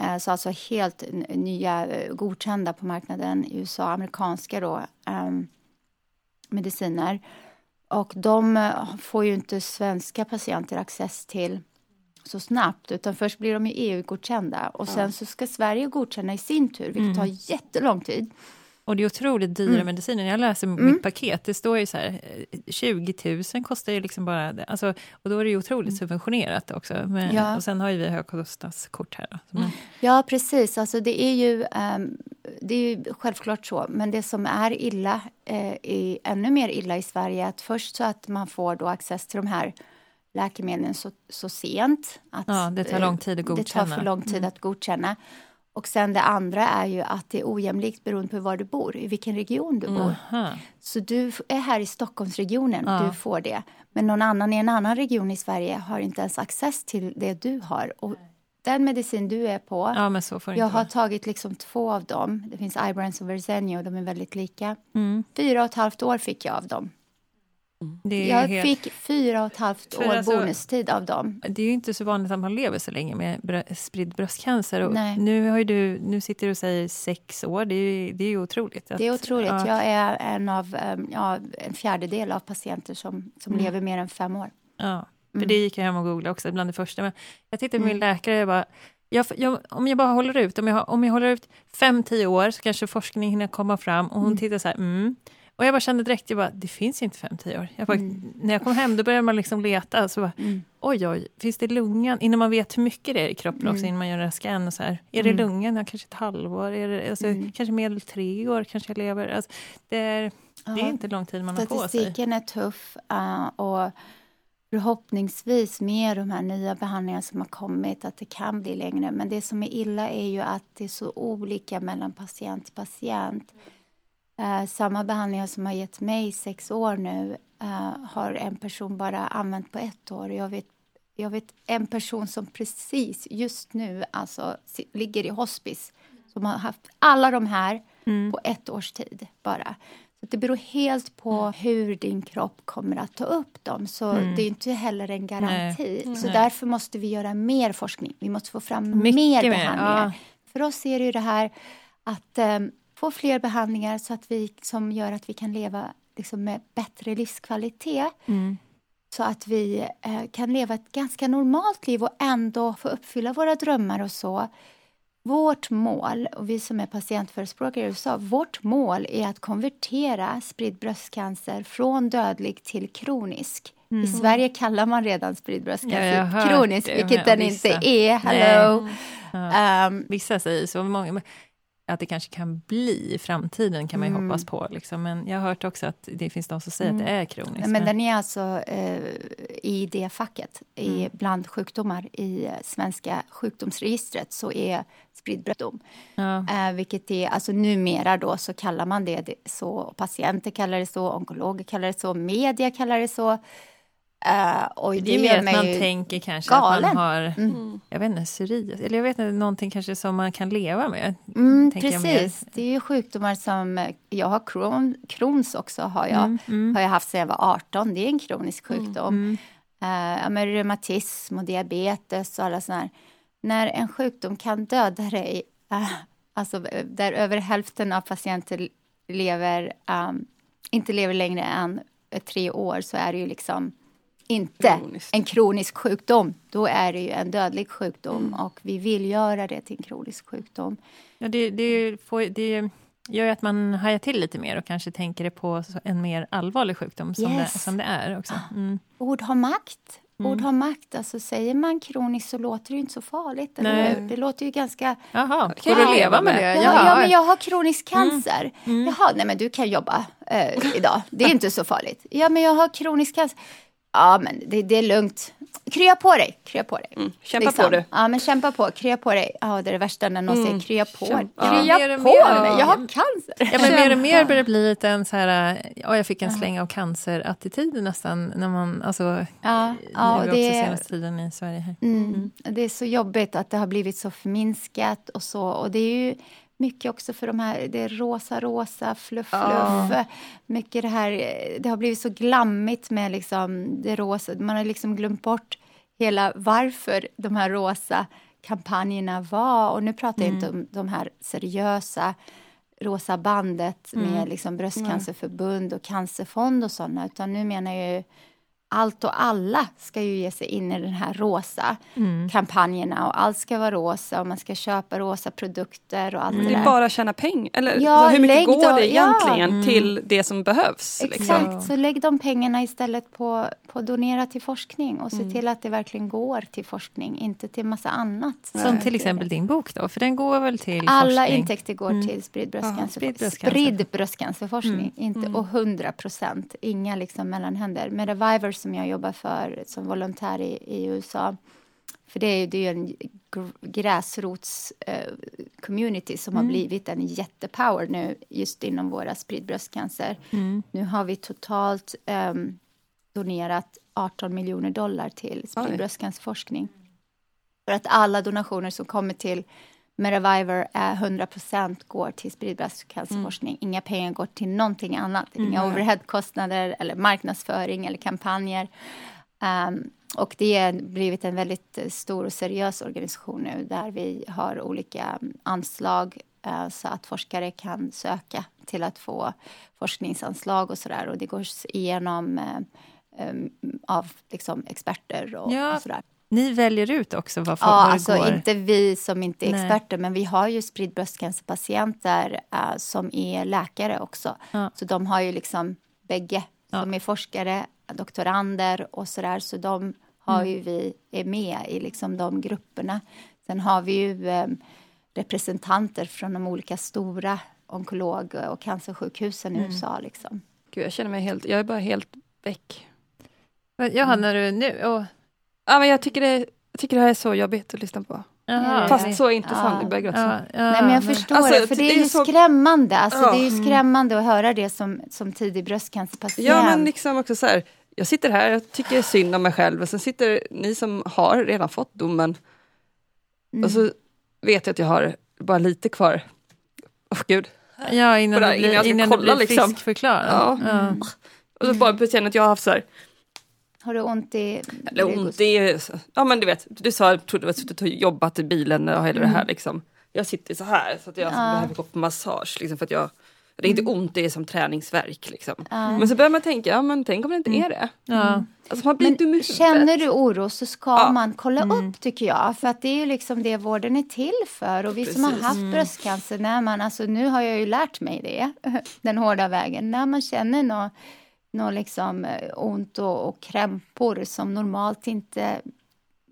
Eh, så alltså helt nya, eh, godkända på marknaden i USA, amerikanska då, um, mediciner. Och de eh, får ju inte svenska patienter access till så snabbt, utan först blir de EU-godkända och sen så ska Sverige godkänna i sin tur, vilket mm. tar jättelång tid. Och det är otroligt dyra Mm. mediciner. Jag läser Mm. mitt paket, det står ju så här, eh, 20 000 kostar ju liksom bara det. Alltså, och då är det ju otroligt subventionerat också. Men, Mm. Ja. Och sen har ju vi högkostnadskort här. Man, Ja, precis. Alltså, det, är ju, ehm, det är ju självklart så. Men det som är illa, eh, är ännu mer illa i Sverige, är att först så att man får då access till de här läkemedlen så, så sent. Att, Ja, det tar eh, lång tid att Det tar godkänna. för lång tid Mm. att godkänna. Och sen det andra är ju att det är ojämlikt beroende på var du bor, i vilken region du bor. Aha. Så du är här i Stockholmsregionen, Ja. du får det. Men någon annan i en annan region i Sverige har inte ens access till det du har. Och den medicin du är på, Ja, jag har vara. tagit liksom två av dem. Det finns Ibrance och Verzenio, de är väldigt lika. Mm. Fyra och ett halvt år fick jag av dem. Det är, Jag helt, fick fyra och ett halvt år alltså- bonustid av dem. det är ju inte så vanligt att man lever så länge med brö- spridd bröstcancer. Och Nej. nu, har ju du, nu sitter du och säger sex år, det är ju, det är otroligt. Att, Det är otroligt. ja. Jag är en av ja, en fjärdedel av patienter som, som Mm. lever mer än fem år. Ja, för Mm. det gick jag hem och googlade också, bland det första. Men jag tittade på min Mm. läkare, jag bara, jag, jag, om jag bara håller ut, om jag, om jag håller ut fem, tio år så kanske forskningen hinner komma fram. Och hon Mm. tittade så här, mm. Och jag bara kände direkt, jag bara, det finns inte fem, tio år. Jag bara, Mm. När jag kom hem då började man liksom leta, så bara, Mm. oj oj, finns det lungan? Innan man vet hur mycket det är i kroppen också, Mm. innan man gör en scan. Och så här. Är det Mm. lungan? Ja, kanske ett halvår? Är det, alltså, Mm. Kanske medel tre år? Kanske jag lever? Alltså, det, är, det är Ja. inte lång tid man har på sig. Statistiken är tuff eh, och förhoppningsvis med de här nya behandlingarna som har kommit att det kan bli längre. Men det som är illa är ju att det är så olika mellan patient till patient. Eh, samma behandlingar som har gett mig sex år nu eh, har en person bara använt på ett år. Jag vet, jag vet en person som precis just nu alltså, ligger i hospice som har haft alla de här Mm. på ett års tid bara. Så det beror helt på hur din kropp kommer att ta upp dem. Så Mm. det är inte heller en garanti. Så Nej. därför måste vi göra mer forskning. Vi måste få fram Mycket mer mer, behandlingar. ja. För oss är det ju det här att eh, få fler behandlingar så att vi, som gör att vi kan leva liksom, med bättre livskvalitet. Mm. Så att vi eh, kan leva ett ganska normalt liv och ändå få uppfylla våra drömmar och så. Vårt mål, och vi som är patientförespråkare i USA, vårt mål är att konvertera spridd bröstcancer från dödlig till kronisk. I Sverige kallar man redan spridd Mm. Ja, bröstcancer hört kronisk, vilket den vissa- inte är. Hello! Ja. Ehm, Vissa säger så, många, att det kanske kan bli i framtiden kan man ju Mm. hoppas på. Liksom. Men jag har hört också att det finns de som säger att det är kroniskt. Men den är alltså eh, i det facket, i, Mm. bland sjukdomar i svenska sjukdomsregistret så är spridd bröstdom. ja. Eh, vilket är, alltså numera då så kallar man det, det så, patienter kallar det så, onkologer kallar det så, media kallar det så. Eh, och Det är mer att man tänker kanske att galen. man har, Mm. jag vet inte, psoriasis, eller jag vet inte, någonting kanske som man kan leva med. Mm, precis, det är ju sjukdomar som, jag har Crohn, Crohns också har jag, Mm, mm, har jag haft sedan jag var 18, det är en kronisk sjukdom. mm. eh, ja, med reumatism och diabetes och alla sådana här. När en sjukdom kan döda dig, eh, alltså där över hälften av patienter lever, um, inte lever längre än tre år så är det ju liksom inte Kroniskt. en kronisk sjukdom. Då är det ju en dödlig sjukdom och vi vill göra det till en kronisk sjukdom. Ja, det, det, får, det gör ju att man hajar till lite mer och kanske tänker det på en mer allvarlig sjukdom som, Yes. det, som det är också. Mm. Ord har makt. Mm. Ord har makt. Alltså, säger man kroniskt så låter det inte så farligt. Eller hur? Det låter ju ganska Jaha, Kan du leva med det? Ja, ja, men jag har kronisk cancer. Mm. Jaha, nej men du kan jobba eh, idag. Det är inte så farligt. Ja, men jag har kronisk cancer. Ja, men det, det är lugnt. Krya på dig, krya på dig. Liksom. Mm. Kämpa på du. Ja, men kämpa på, krya på dig. Ja, det är det värsta när någon Mm. säger krya på. Kämpa. Krya Ja, på mer. mig, jag har cancer. Ja, men mer och mer börjar det bli lite en så här, ja, jag fick en släng av cancerattityd nästan, när man, alltså, Ja, ja, nu det också senaste tiden i Sverige. Här. Mm. Det är så jobbigt att det har blivit så förminskat och så. Och det är ju mycket också för de här, det rosa, rosa, fluff, fluff. Mycket det här, det har blivit så glammigt med liksom det rosa. Man har liksom glömt bort hela varför de här rosa kampanjerna var. Och nu pratar jag inte om de här seriösa Rosa bandet med liksom bröstcancerförbund och cancerfond och sådana, utan nu menar jag ju allt och alla ska ju ge sig in i den här rosa kampanjerna och allt ska vara rosa och man ska köpa rosa produkter och allt Det det är där. bara att tjäna pengar. Eller Ja, hur mycket går då- det ja. egentligen till det som behövs? Liksom? Exakt, så lägg de pengarna istället på, på att donera till forskning och se Mm. till att det verkligen går till forskning, inte till massa annat. Som till exempel din bok då, för den går väl till Alla forskning? intäkter går till spridd bröstcancer, spridd bröstcancer. spridd bröstcancerforskning. Inte, Och 100 procent, inga liksom mellanhänder. Med Reviver som jag jobbar för som volontär i, i USA. För det är ju, det är ju en gr- gräsrots eh, community som har blivit en jättepower nu just inom våra spridd bröstcancer. Nu har vi totalt ehm, donerat 18 miljoner dollar till spridd bröstcancerforskning. För att alla donationer som kommer till med Reviver är 100% går till spridd bröstcancerforskning. Inga pengar går till någonting annat. Inga overheadkostnader eller marknadsföring eller kampanjer. Ehm, och det har blivit en väldigt stor och seriös organisation nu där vi har olika mm, anslag eh, så att forskare kan söka till att få forskningsanslag och sådär. Och det går igenom em, av liksom experter och, Ja. och sådär. Ni väljer ut också vad, Ja, vad det alltså går? inte vi som inte är Nej. experter, men vi har ju spridd bröstcancerpatienter eh, som är läkare också. Ja. Så de har ju liksom bägge Ja. som är forskare, doktorander och sådär. Så de har Mm. ju vi, är med i liksom de grupperna. Sen har vi ju eh, representanter från de olika stora onkolog och cancersjukhusen Mm. i USA. Liksom. Gud, jag känner mig helt, jag är bara helt väck. Jaha, när du nu... Oh, Ja, men jag tycker, det, jag tycker det här är så jobbigt att lyssna på. jaha, Fast så intressant, Ja. jag börjar gråta. Ja, ja, Nej, men jag förstår Alltså, det, för det är det är ju så- skrämmande. Alltså, Ja. Det är ju skrämmande att höra det som, som tidig bröstcancerpatient. Ja, men liksom också så här. Jag sitter här, jag tycker synd om mig själv och sen sitter ni som har redan fått domen Mm. och så vet jag att jag har bara lite kvar. Åh gud. Ja, innan du innan jag ska innan du kolla, blir liksom. friskförklarad. Ja. Ja. Och så bara känner att jag har haft så här, Har du ont i... eller ont, så- ja men du vet, du sa att du trodde du hade suttit och jobbat i bilen och hela det här liksom. Jag sitter så här så att jag behöver gå på massage liksom för att jag det är inte ont, det är som träningsverk liksom. Men så börjar man tänka, ja men tänk om det inte är det. Ja. Alltså man blir Men dum i känner du oro så ska Ja. man kolla upp tycker jag. För att det är ju liksom det vården är till för. Och vi som har Precis. haft bröstcancer, när man, alltså nu har jag ju lärt mig det, den hårda vägen. När man känner något nå liksom eh, ont och, och krämpor som normalt inte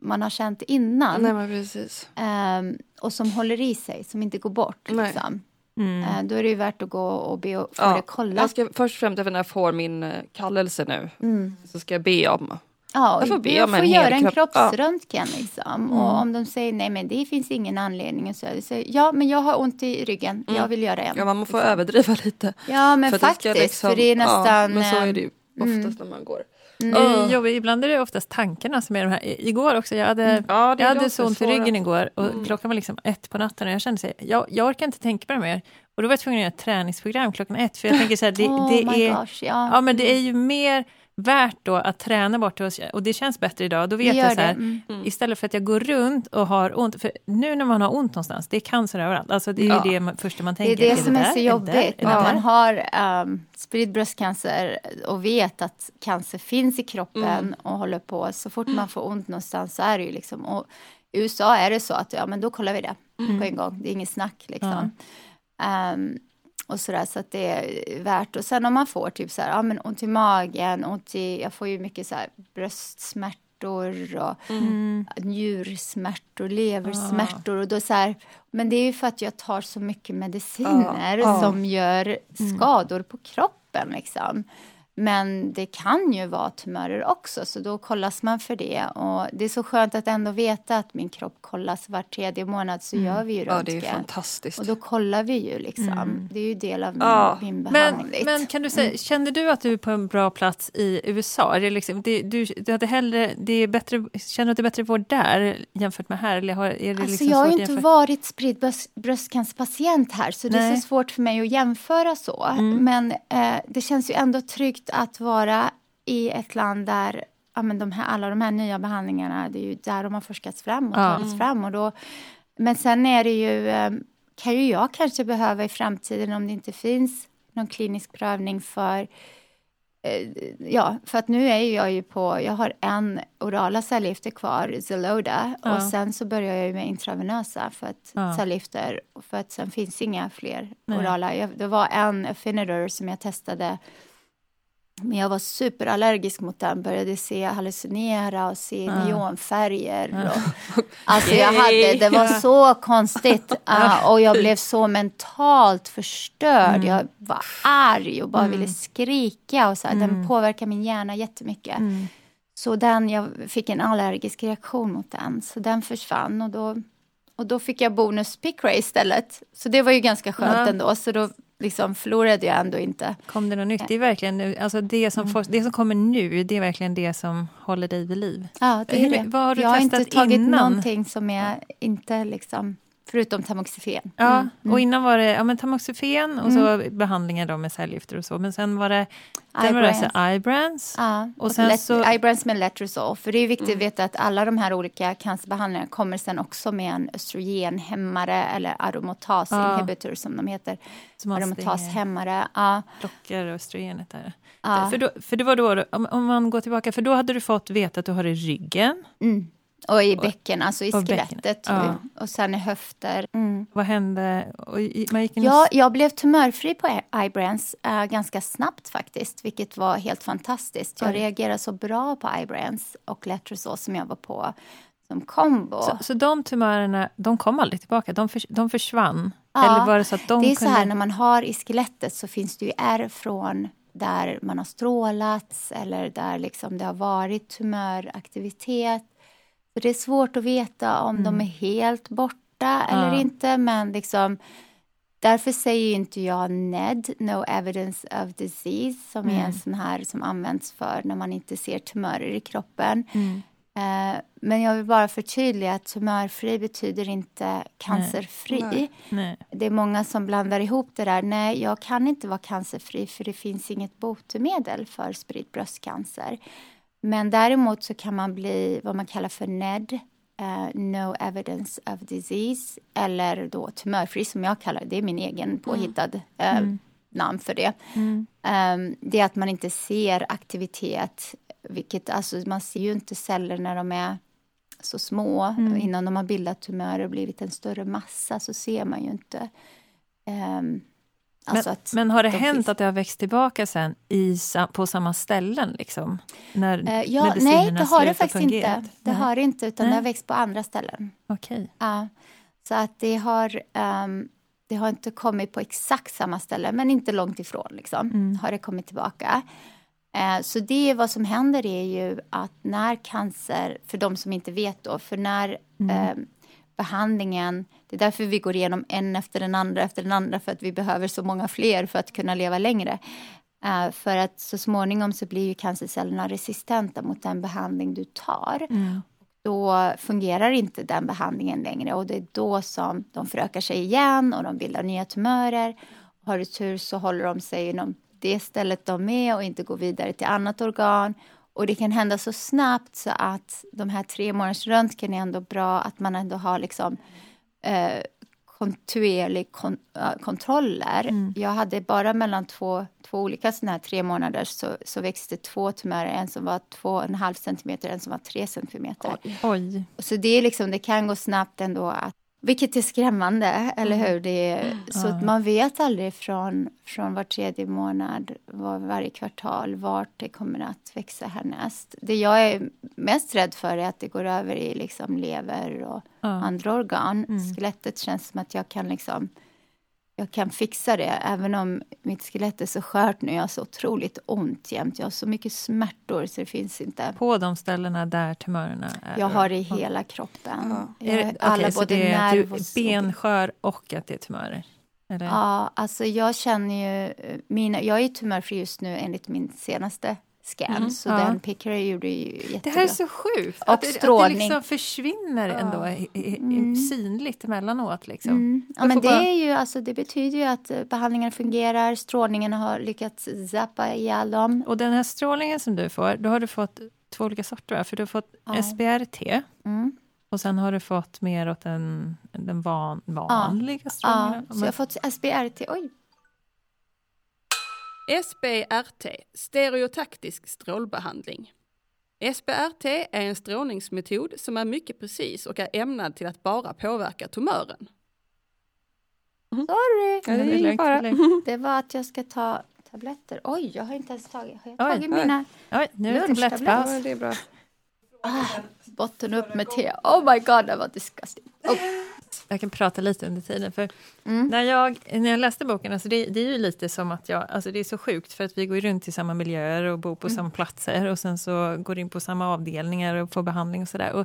man har känt innan. Nej men precis. ehm, och som håller i sig, som inte går bort. Liksom. Mm. Eh, då är det ju värt att gå och be och få Ja, det kollat. Jag ska först och främst när jag får min eh, kallelse nu Mm. så ska jag be om Ja, Jag får be jag om får en göra en kropp- kroppsröntgen. Liksom. Och om de säger nej, men det finns ingen anledning. Så jag säger, ja, men jag har ont i ryggen. Jag vill göra en. Ja man får liksom. överdriva lite. Ja, men för faktiskt. liksom- för det är nästan... Ja, men så är det ju oftast när man går. Är jobbigt. Ibland är det oftast tankarna som är de här. Igår också, jag hade, Mm. Ja, jag de hade så ont i ryggen igår och klockan var liksom ett på natten och jag kände sig, jag, jag orkar inte tänka på det mer. Och då var jag tvungen att göra ett träningsprogram klockan ett, för jag tänker så här, det, oh det är, gosh, ja. ja men det är ju mer värt då att träna bort det och, det känns bättre idag. Då vet jag så här, det, mm. istället för att jag går runt och har ont, för nu när man har ont någonstans, det är cancer överallt, alltså det är Ja. det man, första man Det är tänker. det som är där? så det jobbigt? Är det när man har um, spridd bröstcancer och vet att cancer finns i kroppen Mm. och håller på. Så fort man får ont någonstans så är det ju liksom. Och i USA är det så att ja, men då kollar vi det Mm. på en gång. Det är inget snack liksom. Ehm, och sådär, så att det är värt. Och sen om man får typ så här, ja men ont i magen, ont i, jag får ju mycket så här bröstsmärtor och Mm. njursmärtor, leversmärtor och då så här, men det är ju för att jag tar så mycket mediciner Ja, ja. som gör skador på kroppen liksom. Men det kan ju vara tumörer också, så då kollas man för det. Och det är så skönt att ändå veta att min kropp kollas var tredje månad, så gör vi ju Ja det är ju röntgen. fantastiskt. och då kollar vi ju liksom. Det är ju del av min, Ja. min Men, behandling. men kan du säga, kände du att du är på en bra plats i USA? Är det, liksom, det, du, du hade hellre, det är bättre, känner du att det är bättre vård där jämfört med här? Eller har, är det Alltså liksom jag har ju inte varit spridd bröst, bröstcancerpatient här så det är Nej. Mm. så svårt för mig att jämföra så. Men eh, det känns ju ändå tryggt att vara i ett land där ja, men de här, alla de här nya behandlingarna, det är ju där de har forskats fram och Ja. tagits fram. Och då, men sen är det ju, eh, kan ju jag kanske behöva i framtiden om det inte finns någon klinisk prövning för eh, ja, för att nu är jag ju på, jag har en orala cellgifter kvar, Zeloda, Ja. och sen så börjar jag ju med intravenösa för att Ja. cellgifter, för att sen finns inga fler orala. Jag, det var en Affinitor som jag testade, men jag var superallergisk mot den, började se hallucinera och se Ja. neonfärger. Och, alltså jag hade, det var så konstigt ah, och jag blev så mentalt förstörd. Mm. Jag var arg och bara ville skrika och så här. Den Mm. påverkar min hjärna jättemycket. Mm. Så den, jag fick en allergisk reaktion mot den, så den försvann och då, och då fick jag bonus Picray istället. Så det var ju ganska skönt Ja. ändå, så då liksom förlorade jag ändå inte. Kom det något nytt? Det är verkligen nu, alltså det som, får, det som kommer nu, det är verkligen det som håller dig vid liv. Ja, det är Hur- det. vad har du jag har inte testat tagit innan? någonting som är inte liksom, förutom tamoxifen. Ja, Mm. och innan var det ja, men tamoxifen och så behandlingar då med cellgifter och så. Men sen var det, var det alltså Ibrance. Ibrance. Ja, Och och sen let, så- Ibrance med Letrozole. För det är viktigt att veta att alla de här olika cancerbehandlingarna kommer sen också med en östrogenhämmare eller aromatas Ja. inhibitor som de heter. Som Aromatashämmare. Ja, blockar östrogenet där. ja. För, då, för det var då, om, om man går tillbaka, för då hade du fått veta att du har i ryggen. Mm. Och i bäcken, alltså i och skelettet. Ja. Och, och sen i höfter. Mm. Vad hände? I- man gick in Ja, jag blev tumörfri på Ibrance äh, ganska snabbt faktiskt, vilket var helt fantastiskt. Jag Oj. reagerade så bra på Ibrance och Letrozole som jag var på som kombo. så, så de tumörerna, de kom aldrig tillbaka? De, förs, de försvann? Ja, Eller var det så att de det är kunde... så här, när man har i skelettet så finns det ju ärr från där man har strålats eller där liksom det har varit tumöraktivitet. Så det är svårt att veta om de är helt borta eller Mm. Ja. inte, men liksom Därför säger inte jag NED, No Evidence of Disease, som är Mm. en sån här som används för när man inte ser tumörer i kroppen. Mm. Eh, men jag vill bara förtydliga att tumörfri betyder inte cancerfri. Nej. Nej. Det är många som blandar ihop det där. Nej, jag kan inte vara cancerfri för det finns inget botemedel för spridd bröstcancer. Men däremot så kan man bli vad man kallar för NED, eh, No Evidence of Disease, eller då tumörfri som jag kallar det. Det är min egen påhittad eh, namn för det. Mm. Ehm, det är att man inte ser aktivitet, vilket alltså man ser ju inte celler när de är så små. Mm. Innan de har bildat tumörer och blivit en större massa så ser man ju inte. ehm, alltså Men, men har det de hänt finns- att det har växt tillbaka sen i, på samma ställen? Liksom, när Eh, ja, nej, det har det faktiskt fungera? inte. Det Nej. har det inte, utan Nej. det har växt på andra ställen. Okej. Ja, så att det har, ehm, det har inte kommit på exakt samma ställe, men inte långt ifrån. Liksom, Mm. Har det kommit tillbaka. Eh, så det vad som händer är ju att när cancer, för de som inte vet då, för när Mm. Behandlingen, det är därför vi går igenom en efter den andra efter den andra, för att vi behöver så många fler för att kunna leva längre. Eh, för att så småningom så blir ju cancercellerna resistenta mot den behandling du tar Mm. då fungerar inte den behandlingen längre och det är då som de förökar sig igen och de bildar nya tumörer. Har du tur så håller de sig inom det stället de är och inte går vidare till annat organ. Och det kan hända så snabbt så att de här tre månaders röntgen är ändå bra, att man ändå har liksom eh, kontinuerlig kon, äh, kontroller. Mm. Jag hade bara mellan två, två olika sådana här tre månader så, så växte två tumörer, en som var två och en halv centimeter, en som var tre centimeter. Oj. Så det, är liksom, det kan gå snabbt ändå. Att, vilket är skrämmande, eller hur? Det är, Så att man vet aldrig från, från var tredje månad, var, varje kvartal, vart det kommer att växa härnäst. Det jag är mest rädd för är att det går över i liksom lever och Ja. andra organ. Mm. Skelettet känns som att jag kan liksom jag kan fixa det, även om mitt skelett är så skört nu. Jag har så otroligt ont jämt. Jag har så mycket smärtor så det finns inte. På de ställena där tumörerna är? Jag har det i hela kroppen. Är det, Jag, alla okej, så både det är nerv du och benskör och att det är tumörer? Eller? Ja, alltså jag känner ju... Mina, jag är tumörfri just nu enligt min senaste scan. Mm, så ja. den pickare gjorde ju jättebra. Det här är så sjukt! Och att, det, att det strålning. liksom försvinner ändå i, i, Mm. synligt emellanåt. Liksom. Mm. Ja, men det, bara- är ju, alltså, det betyder ju att eh, behandlingen fungerar, strålningen har lyckats zappa ihjäl dem. Och den här strålningen som du får, då har du fått två olika sorter, va? för du har fått Ja. SBRT Mm. och sen har du fått mer åt den, den van, vanliga Ja, strålningen. så jag har fått SBRT. Oj! SBRT, stereotaktisk strålbehandling. SBRT är en strålningsmetod som är mycket precis och är ämnad till att bara påverka tumören. Sorry! Ja, det är ingen fara. Det var att jag ska ta tabletter. Oj, jag har inte ens tagit, har jag Oj, tagit oj. mina Oj, nu är det tablettpaus. Ja, det är bra. botten upp med te. Oh my god, det var disgusting. Oh. Jag kan prata lite under tiden. För Mm. när, jag, när jag läste boken, alltså det, det är ju lite som att jag, alltså det är så sjukt för att vi går runt i samma miljöer och bor på Mm. samma platser och sen så går in på samma avdelningar och får behandling och sådär.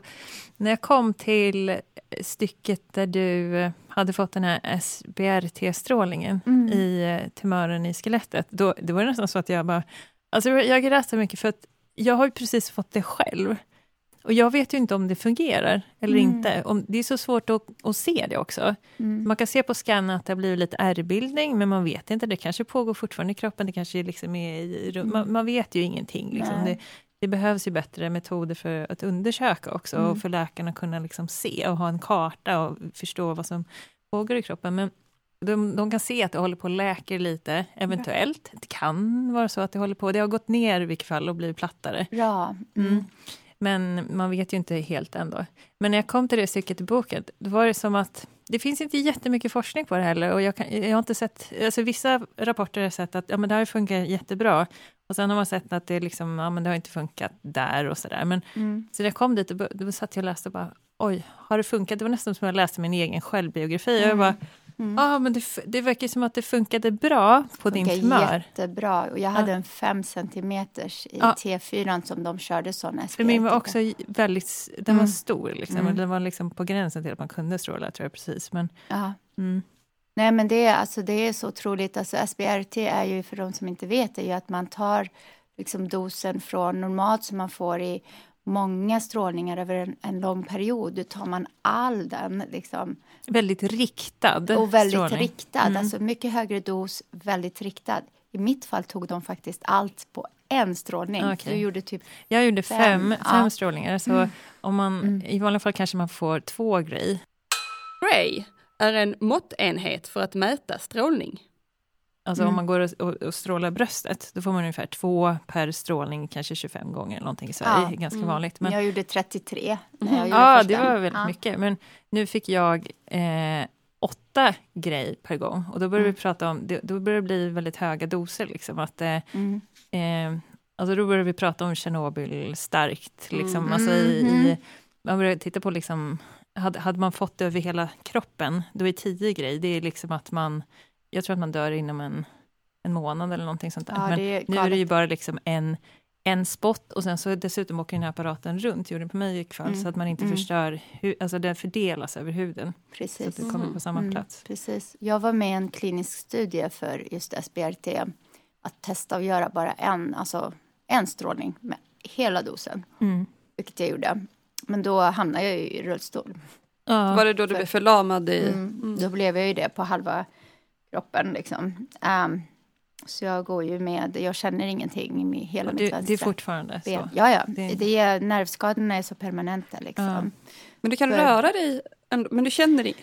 När jag kom till stycket där du hade fått den här SBRT-strålningen Mm. i eh, tumören i skelettet, då, då var det nästan så att jag bara, alltså jag grät så mycket för att jag har ju precis fått det själv. Och jag vet ju inte om det fungerar eller Mm. inte. Om, det är så svårt att, att se det också. Mm. Man kan se på scannen att det har blivit lite ärrbildning, men man vet inte. Det kanske pågår fortfarande i kroppen, det kanske liksom är i rum. Man, man vet ju ingenting. Liksom. Mm. Det, det behövs ju bättre metoder för att undersöka också, Mm. och för läkarna att kunna liksom se och ha en karta och förstå vad som pågår i kroppen. Men de, de kan se att det håller på att läka lite, eventuellt. Det kan vara så att det håller på, det har gått ner i vilket fall och blivit plattare. Bra. Mm. Mm. Men man vet ju inte helt ändå. Men när jag kom till det stycket i boken, då var det som att det finns inte jättemycket forskning på det heller. Och jag, kan, jag har inte sett, alltså vissa rapporter har jag sett att ja, men det här funkar jättebra. Och sen har man sett att det, liksom, ja, men det har inte funkat där och sådär. Men Mm. så när jag kom dit, då, då satt jag och läste och bara, oj, har det funkat? Det var nästan som att jag läste min egen självbiografi. Och jag bara, Mm. ja, men det, det verkar som att det funkade bra på din tumör. jättebra. Och jag hade en fem centimeters i Ja. T4 som de körde sån. För min var också väldigt, den var Mm. stor, liksom, Mm. den var liksom på gränsen till att man kunde stråla, tror jag precis. Men, mm. Nej, men det, är- alltså, det är så otroligt. Alltså, SBRT är ju, för de som inte vet, det är ju att man tar liksom, dosen från normalt som man får i många strålningar över en, en lång period. Tar man all den liksom, Väldigt riktad och väldigt strålning. riktad. Mm. Alltså mycket högre dos, väldigt riktad. I mitt fall tog de faktiskt allt på en strålning. Okej. Du gjorde typ Jag gjorde fem, Fem, fem, ja. strålningar, så Mm. om man, Mm. i vanliga fall kanske man får två grej. Gray är en måttenhet för att mäta strålning. Alltså Mm. om man går och, och, och strålar bröstet, då får man ungefär två per strålning, kanske 25 gånger eller någonting. Så Ja. det är ganska Mm. vanligt. Men, Jag gjorde 33 när Mhm. jag gjorde ja, första. det var väldigt Ja. mycket. Men nu fick jag eh, åtta grej per gång. Och då började Mm. vi prata om, då började det bli väldigt höga doser. Liksom, att, eh, Mm. Eh, alltså då började vi prata om Tjernobyl starkt. Liksom, Mm. alltså i, i, man började titta på, liksom, hade, hade man fått det över hela kroppen, då är tio grej, det är liksom att man, jag tror att man dör inom en, en månad eller någonting sånt där. Ja, Men är nu är det ju bara liksom en, en spot och sen så dessutom åker den här apparaten runt, gjorde den på mig ikväll, Mm. så att man inte Mm. förstör, hu, alltså den fördelas över huden, så att Precis. det kommer på samma Mm, plats. Precis. Jag var med i en klinisk studie för just SBRT. Att testa att göra bara en, alltså en strålning med hela dosen. Mm. Vilket jag gjorde. Men då hamnade jag ju i rullstol. Ja. Var det då du För- blev förlamad i... Mm. Då blev jag ju det på halva kroppen. Liksom. Ehm, så jag går ju med, jag känner ingenting i hela mitt det, det är vänstra fortfarande så. ben. Ja, ja. Det- Det... är, nervskadorna är så permanenta. Liksom. Ja. Men du kan För- röra dig, ändå, men du känner i...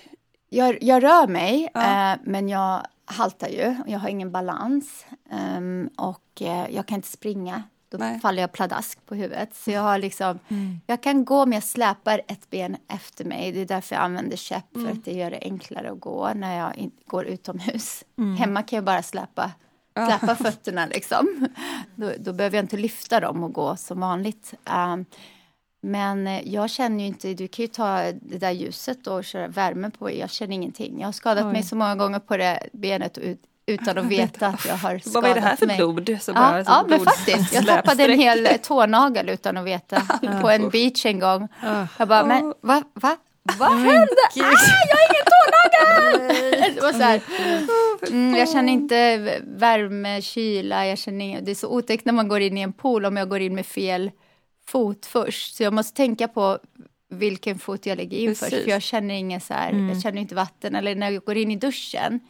Jag, jag rör mig, Ja. eh, men jag haltar ju. Jag har ingen balans. Ehm, och eh, jag kan inte springa. Då Nej. faller jag pladask på huvudet. Så jag har liksom... Mm. Jag kan gå, men jag släpar ett ben efter mig. Det är därför jag använder käpp, för Mm. att det gör det enklare att gå när jag in, går utomhus. Mm. Hemma kan jag bara släpa, Ja. släpa fötterna, liksom. Då, då behöver jag inte lyfta dem och gå som vanligt. Ehm, men eh, jag känner ju inte, du kan ju ta det där ljuset och köra värme på, jag känner ingenting. Jag har skadat Oj. mig så många gånger på det benet ut, utan att veta att jag har skadat Vad är det här för mig. blod? Så Ja, bara, så ja men blod- faktiskt. Jag tappade en hel eh, tånagel utan att veta på en beach en gång. Ah. Jag bara, men va? va? Vad Men hände? Ah, jag har ingen tånagel! Det var så här. Mm, jag känner inte värme, kyla, jag känner. Det är så otäckt när man går in i en pool om jag går in med fel fot först. Så jag måste tänka på vilken fot jag lägger in Precis. först. För jag känner inget så här, Mm. jag känner inte vatten. Eller när jag går in i duschen.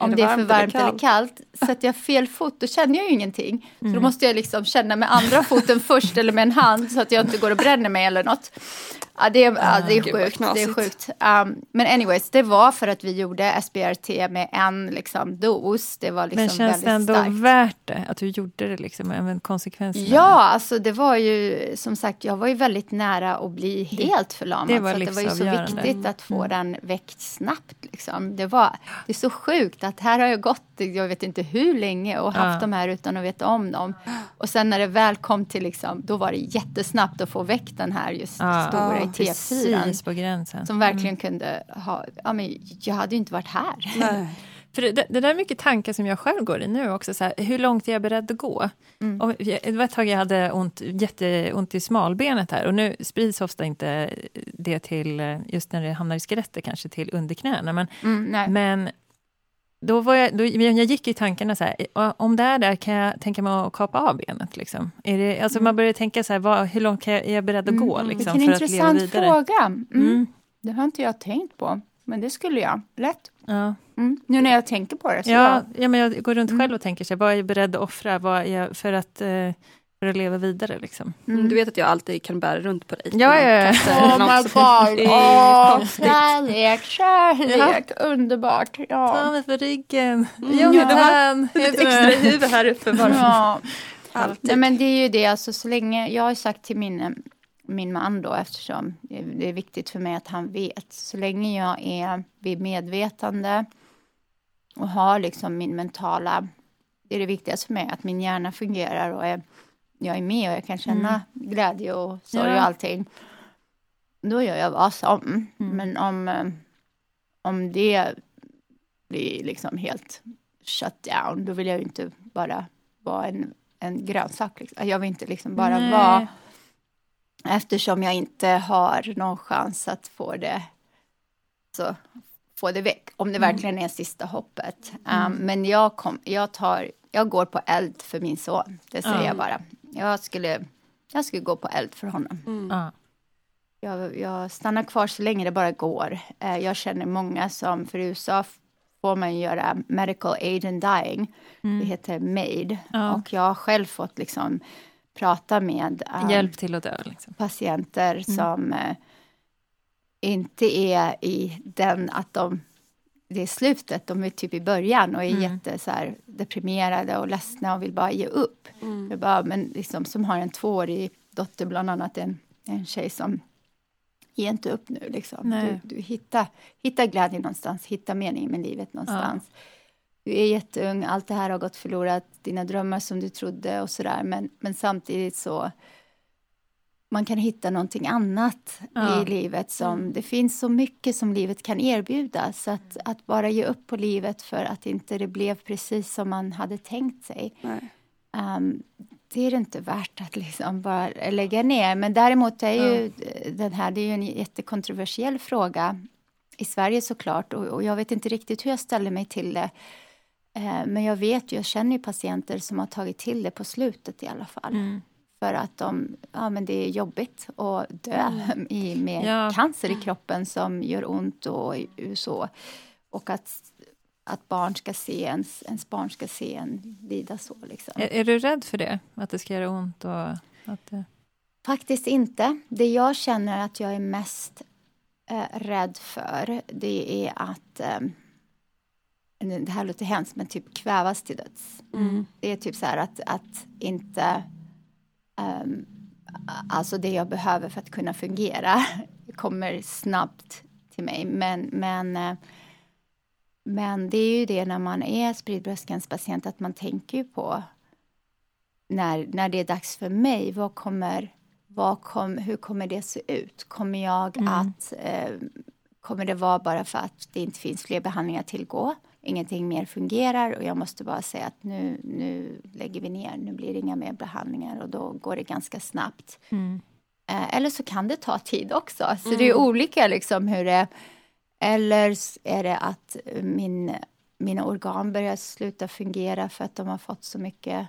Om det det, är för varmt eller varmt eller kallt? kallt, sätter jag fel fot, då känner jag ju ingenting. Så Mm. då måste jag liksom känna med andra foten först eller med en hand så att jag inte går och bränner mig eller något. Ja, det är, ja, det är sjukt. Det är sjukt. Um, men anyways, det var för att vi gjorde SBRT med en liksom, dos. Det var liksom Men känns det ändå starkt. värt det? Att du gjorde det liksom, även konsekvenserna? Ja, alltså det var ju som sagt, jag var ju väldigt nära att bli helt förlamad. det var så det var ju så viktigt att få den väckt snabbt. Liksom. Det, var, det är så sjukt att här har jag gått, jag vet inte hur länge och haft Ja. de här utan att veta om dem. Och sen när det väl kom till, liksom, då var det jättesnabbt att få väck den här just Ja. stora Ja, i T4. Precis på gränsen. Som verkligen kunde ha, ja men jag hade ju inte varit här. Nej. För det, det där är mycket tankar som jag själv går i nu också. Så här, hur långt är jag beredd att gå? Mm. Och jag- det var ett tag jag hade ont, jätteont i smalbenet här och nu sprids ofta inte det till, eh, just när det hamnar i skelettet, kanske till underknäna. Men, Mm, men då var jag, då, jag gick i tankarna så här, eh, om det är där kan jag tänka mig att kapa av benet. Liksom. Är det, alltså Man börjar tänka så här, vad, hur långt jag, är jag beredd att gå? Liksom, Mm. Vilken för att leva intressant vidare? fråga. Mm. Mm. Det har inte jag tänkt på. Men det skulle jag. Lätt. Ja. Mm. Nu när jag tänker på det. Så Ja, ja. ja, men jag går runt Mm. själv och tänker så här, vad är jag beredd att offra vad jag, för, att, eh, för att leva vidare? Liksom. Mm. Du vet att jag alltid kan bära runt på dig. Ja, ja, ja. Oh my god! Åh, kärlek, kärlek, underbart. Ta Ja. mig för ryggen. Mm, Jonathan! Lite heter extra huvudet här uppe bara. Ja. Alltid. Nej, men det är ju det, alltså så länge, jag har sagt till min, min man då, eftersom det är viktigt för mig att han vet, så länge jag är vid medvetande och har liksom min mentala, det är det viktigaste för mig, att min hjärna fungerar och är, jag är med och jag kan känna glädje och sorg Ja. och allting. Då gör jag vad som. Mm. Men om, eh, om det blir liksom helt shut down, då vill jag ju inte bara vara en, en grönsak. Liksom. Jag vill inte liksom bara Nej. vara eftersom jag inte har någon chans att få det så få det väck, om det verkligen är sista hoppet. Um, men jag, kom, jag, tar, jag går på eld för min son, det säger Ja. jag bara. Jag skulle, jag skulle gå på eld för honom. Mm. Ja. Jag, jag stannar kvar så länge det bara går. Eh, jag känner många som, för i USA får man göra medical aid in dying. Det heter MAID. Ja. Och jag har själv fått liksom prata med um, Hjälp till att dö. Liksom. patienter som eh, inte är i den att de det är slutet, de är typ i början och är Mm. jätte så här, deprimerade och ledsna och vill bara ge upp. Mm. Bara, men liksom, som har en tvåårig dotter, bland annat en, en tjej som Ge inte upp nu. Liksom. Nej. Du, du hitta, hitta glädje någonstans, hitta mening med livet någonstans. Du är jätteung, allt det här har gått förlorat, dina drömmar som du trodde och sådär. Men, men samtidigt så man kan hitta någonting annat Ja. i livet. som Det finns så mycket som livet kan erbjuda. Så att, att bara ge upp på livet för att inte det blev precis som man hade tänkt sig. Um, det är det inte värt att liksom bara lägga ner. Men däremot är ju den här, det är en jättekontroversiell fråga i Sverige såklart. Och, och jag vet inte riktigt hur jag ställer mig till det. Eh, men jag vet ju, jag känner ju patienter som har tagit till det på slutet i alla fall. Mm. För att de, ja men det är jobbigt att dö i, med Ja. cancer i kroppen som gör ont och så. Och att, att barn ska se, ens, ens barn ska se en lida så liksom. Är, är du rädd för det? Att det ska göra ont? Och att det... Faktiskt inte. Det jag känner att jag är mest eh, rädd för, det är att eh, det här låter hemskt, men typ kvävas till döds. Mm. Det är typ så här att, att inte... ehm, alltså det jag behöver för att kunna fungera kommer snabbt till mig. Men, men, eh, men det är ju det när man är spridd bröstcancerpatient att man tänker på när, när det är dags för mig, vad kommer, vad kom, hur kommer det se ut? Kommer jag Mm. att... Eh, kommer det vara bara för att det inte finns fler behandlingar att tillgå? Ingenting mer fungerar och jag måste bara säga att nu, nu lägger vi ner, nu blir det inga mer behandlingar och då går det ganska snabbt. Mm. Eh, eller så kan det ta tid också. Så det är olika liksom hur det... Eller s- är det att eh, min, mina organ börjar sluta fungera för att de har fått så mycket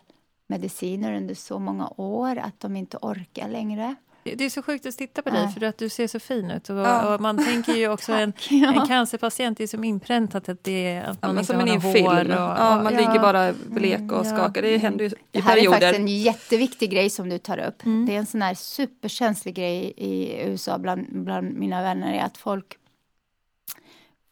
mediciner under så många år att de inte orkar längre. Det är så sjukt att titta på dig, Ja. för att du ser så fin ut. Och, Ja. och man tänker ju också en, Ja. en cancerpatient, det är som inpräntat att, det är, att Ja, man men inte som har en något hår. Och, ja, man ja. ligger bara blek och Ja. skakar. Det händer ju Det i här är perioder. faktiskt en jätteviktig grej som du tar upp. Mm. Det är en sån här superkänslig grej i USA bland, bland mina vänner är att folk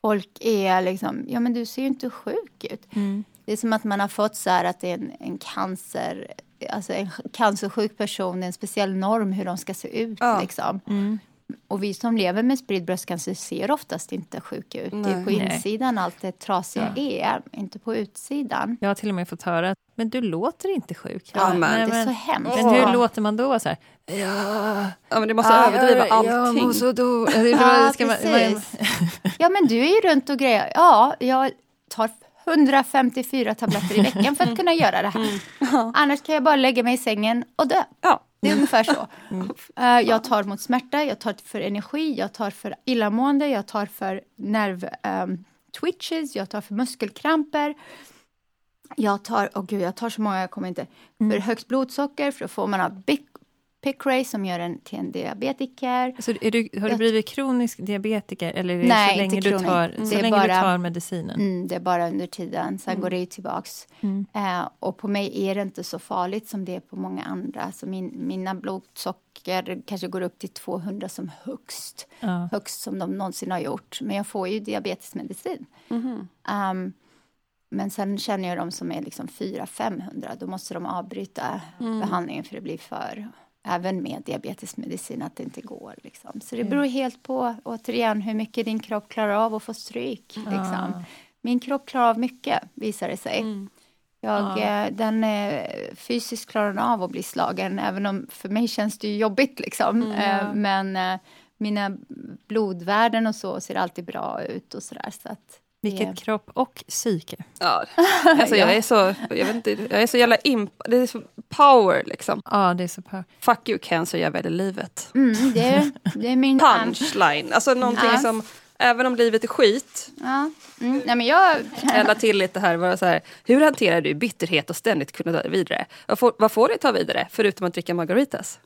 Folk är liksom, ja men du ser ju inte sjuk ut. Mm. Det är som att man har fått så här att det är en, en cancer, alltså en cancersjuk person, en speciell norm hur de ska se ut Ja. liksom. Mm. Och vi som lever med spridd bröstcancer ser oftast inte sjuka ut. Det är Nej. på Nej. insidan allt det trasiga är, inte på utsidan. Jag har till och med fått höra, men du låter inte sjuk. Ja, men- Nej, Det är men, så hemskt. men hur Ja. låter man då? Så här, ja, Ja, men det måste Ja, överdriva Jag allting. mår så då. Ja, ska man, man, precis. Ja, men du är ju runt och grejer. Ja, jag tar 154 tabletter i veckan för att kunna göra det här. Annars kan jag bara lägga mig i sängen och dö. Ja. Det är ungefär så. Eh, jag tar mot smärta, jag tar för energi, jag tar för illamående, jag tar för nerv ehm, twitches, jag tar för muskelkramper. Jag tar, åh gud, jag tar så många, jag kommer inte. För högt blodsocker, för då får man Bic- Picray som gör en till en diabetiker. Så är du, har du blivit kronisk diabetiker eller är det Nej, så länge, inte du kronisk. tar, Mm. så länge du bara- tar medicinen? Mm, det är bara under tiden, sen går det ju tillbaks. Mm. Eh, och på mig är det inte så farligt som det är på många andra. Så min, mina blodsocker kanske går upp till 200 som högst. Ja. Högst som de någonsin har gjort. Men jag får ju diabetesmedicin. Um, men sen känner jag de som är liksom 400-500. Då måste de avbryta behandlingen för det blir för Även med diabetesmedicin att det inte går. Liksom. Så det beror helt på återigen hur mycket din kropp klarar av att få stryk. Liksom. Ah. Min kropp klarar av mycket visar det sig. Mm. Jag, eh, den eh, fysiskt klarar av att bli slagen, även om för mig känns det jobbigt. Liksom. Eh, men mina blodvärden och så ser alltid bra ut och sådär. Så att Vilket kropp och psyke. Ja. Alltså, jag, är så, jag, vet inte, jag är så jävla imp... Det är så power liksom. Ja, det är så par. Fuck you cancer, jag väljer livet. Mm, det, är, det är min... Punchline. Alltså någonting Ja. som, även om livet är skit, Ja. Mm, nej, men jag... elda till lite här. Bara så här hur hanterar du bitterhet och ständigt kunna ta det vidare? Vad får, vad får du ta vidare, förutom att dricka margaritas?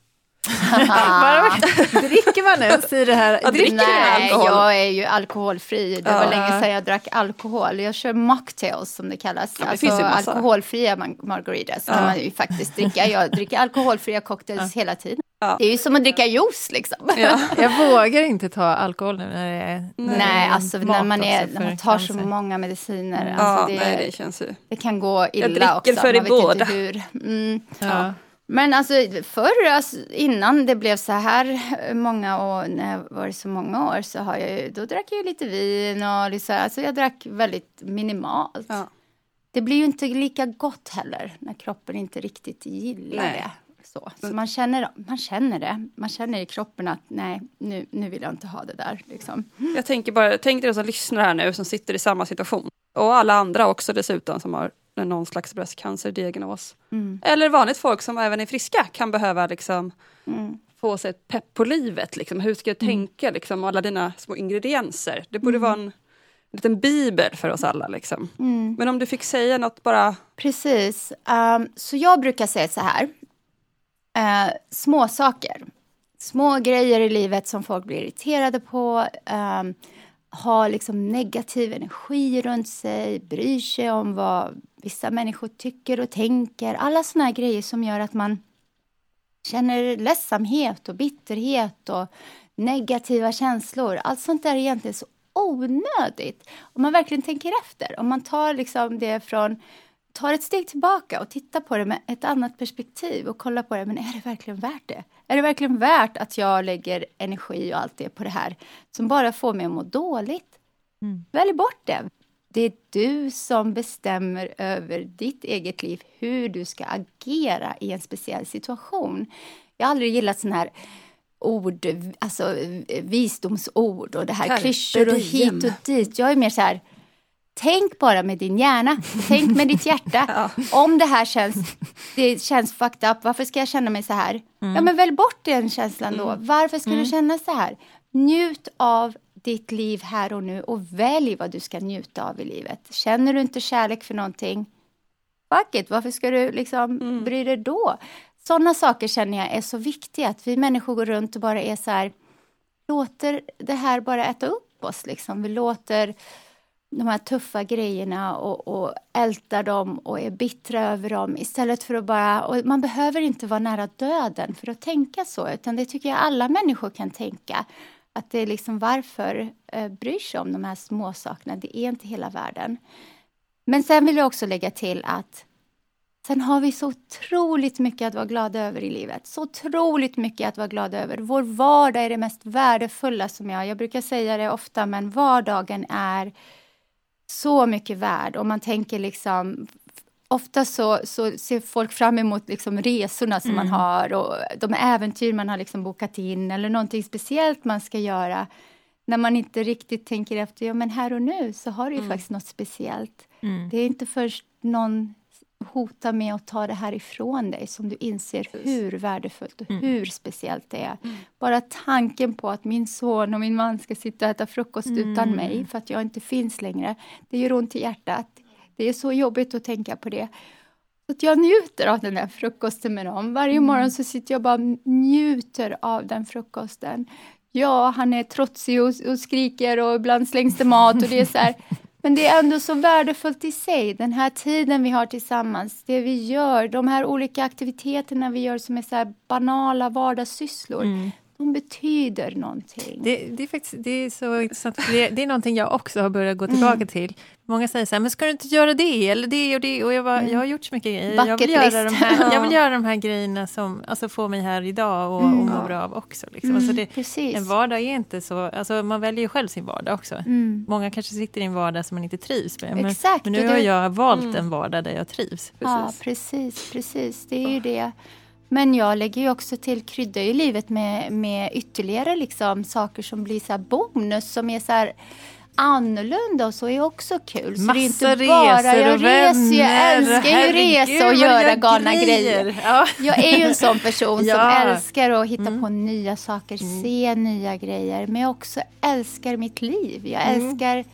Dricker man ens i det här? Ja, dricker du Nej, alkohol? jag är ju alkoholfri. Det var Ja. länge sedan jag drack alkohol. Jag kör mocktails som det kallas. Ja, det alltså finns ju massa. alkoholfria mar- margaritas kan man ju faktiskt dricka. Jag dricker alkoholfria cocktails hela tiden. Ja. Det är ju som att dricka juice liksom. Ja. Jag vågar inte ta alkohol nu när det är Nej, är alltså när man, är, också när man tar så många mediciner. Ja, Alltså det, nej, det känns ju... det kan gå illa dricker också. för man vet båda. Mm. Ja. Men alltså förr, alltså, innan det blev så här många år, när jag var så många år, så har jag då drack jag lite vin och liksom, alltså jag drack väldigt minimalt. Ja. Det blir ju inte lika gott heller när kroppen inte riktigt gillar Nej. det. Så, så man, känner, man känner det, man känner i kroppen att nej, nu, nu vill jag inte ha det där. Liksom. Jag tänker bara, tänk dig de som lyssnar här nu som sitter i samma situation. Och alla andra också dessutom som har någon slags bröstcancerdiagnos. Mm. Eller vanligt folk som även är friska kan behöva liksom Mm. få sig ett pepp på livet. Liksom. Hur ska jag tänka? Liksom, alla dina små ingredienser. Det borde vara en liten bibel för oss alla. Liksom. Mm. Men om du fick säga något bara... Precis. Ehm, så jag brukar säga så här. Uh, små saker. Små grejer i livet som folk blir irriterade på. Um, har liksom negativ energi runt sig. Bryr sig om vad vissa människor tycker och tänker. Alla såna här grejer som gör att man känner ledsamhet och bitterhet och negativa känslor. Allt sånt där är egentligen så onödigt. Om man verkligen tänker efter. Om man tar liksom det från tar ett steg tillbaka och tittar på det med ett annat perspektiv och kollar på det. Men är det verkligen värt det? Är det verkligen värt att jag lägger energi och allt det på det här som bara får mig att må dåligt? Mm. Välj bort det. Det är du som bestämmer över ditt eget liv, hur du ska agera i en speciell situation. Jag har aldrig gillat sån här ord, alltså visdomsord och det här klyschor och hit och dit. Jag är mer så här, tänk bara med din hjärna, tänk med ditt hjärta. Om det här känns, det känns fucked up, varför ska jag känna mig så här? Ja men välj bort den känslan då. Varför ska du känna så här? Njut av ditt liv här och nu och välj vad du ska njuta av i livet. Känner du inte kärlek för någonting, fuck it, varför ska du liksom bry dig då? sådana saker känner jag är så viktiga. Att vi människor går runt och bara är så här, låter det här bara äta upp oss. Liksom. Vi låter de här tuffa grejerna och, och ältar dem och är bittra över dem istället för att bara... Och man behöver inte vara nära döden för att tänka så, utan det tycker jag alla människor kan tänka. Att det är liksom varför eh, bryr sig om de här små sakerna. Det är inte hela världen. Men sen vill jag också lägga till att sen har vi så otroligt mycket att vara glada över i livet. Så otroligt mycket att vara glada över. Vår vardag är det mest värdefulla som jag... Jag brukar säga det ofta, men vardagen är så mycket värd. Om man tänker liksom Ofta så, så ser folk fram emot liksom resorna som mm. man har och de äventyr man har liksom bokat in eller någonting speciellt man ska göra. När man inte riktigt tänker efter, ja men här och nu så har du ju mm. faktiskt något speciellt. Mm. Det är inte först någon hotar med att ta det här ifrån dig som du inser hur värdefullt och mm. hur speciellt det är. Mm. Bara tanken på att min son och min man ska sitta och äta frukost mm. utan mig för att jag inte finns längre. Det gör ont i hjärtat. Det är så jobbigt att tänka på det. Så att jag njuter av den där frukosten med dem. Varje mm. morgon så sitter jag bara njuter av den frukosten. Ja, han är trotsig och, och skriker och ibland slängs det mat och det är så här, Men det är ändå så värdefullt i sig, den här tiden vi har tillsammans, det vi gör, de här olika aktiviteterna vi gör som är så banala vardagssysslor. Mm de betyder någonting. Det, det, är faktiskt det är så intressant. Det, det är någonting jag också har börjat gå tillbaka mm. till. Många säger så här, men ska du inte göra det eller det och det? Och jag, bara, mm. jag har gjort så mycket grejer. jag vill, göra de här, jag vill göra de här grejerna som alltså, får mig här idag och, mm. och må bra av också. Liksom. Alltså det, en vardag är inte så, alltså, man väljer ju själv sin vardag också. Mm. Många kanske sitter i en vardag som man inte trivs med. Men, Exakt, men nu har jag valt mm. en vardag där jag trivs. Precis. Ja, precis, precis. Det är ju det. Men jag lägger ju också till, kryddar i livet med, med ytterligare liksom saker som blir så bonus som är så här annorlunda och så är också kul. Så Massa det är inte bara, resor jag och reser, Jag älskar ju resa och göra galna grejer. grejer. Ja. Jag är ju en sån person ja. som älskar att hitta mm. på nya saker, mm. se nya grejer. Men jag också älskar mitt liv. Jag mm. älskar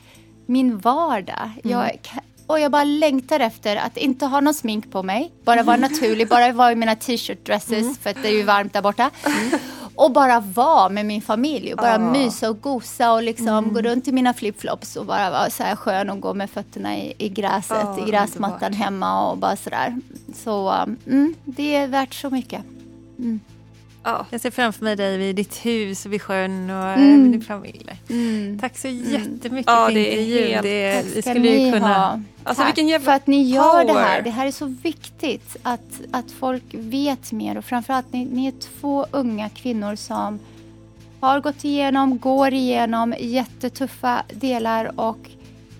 min vardag. Jag mm. Och jag bara längtar efter att inte ha någon smink på mig. Bara vara naturlig, bara vara i mina t-shirt dresses mm. för att det är ju varmt där borta. Och bara vara med min familj och bara oh. mysa och gosa och liksom mm. gå runt i mina flipflops och bara vara så här skön och gå med fötterna i, i gräset, oh, i gräsmattan hemma och bara sådär. Så mm, det är värt så mycket. Mm. Ja. Jag ser framför mig dig vid ditt hus vid sjön och mm. din familj. Mm. Tack så mm. jättemycket ja, för intervjun. Det, det skulle ju kunna... Ha. Alltså, Tack vilken för att ni gör det här. Det här är så viktigt att, att folk vet mer och framförallt ni, ni är två unga kvinnor som har gått igenom, går igenom jättetuffa delar och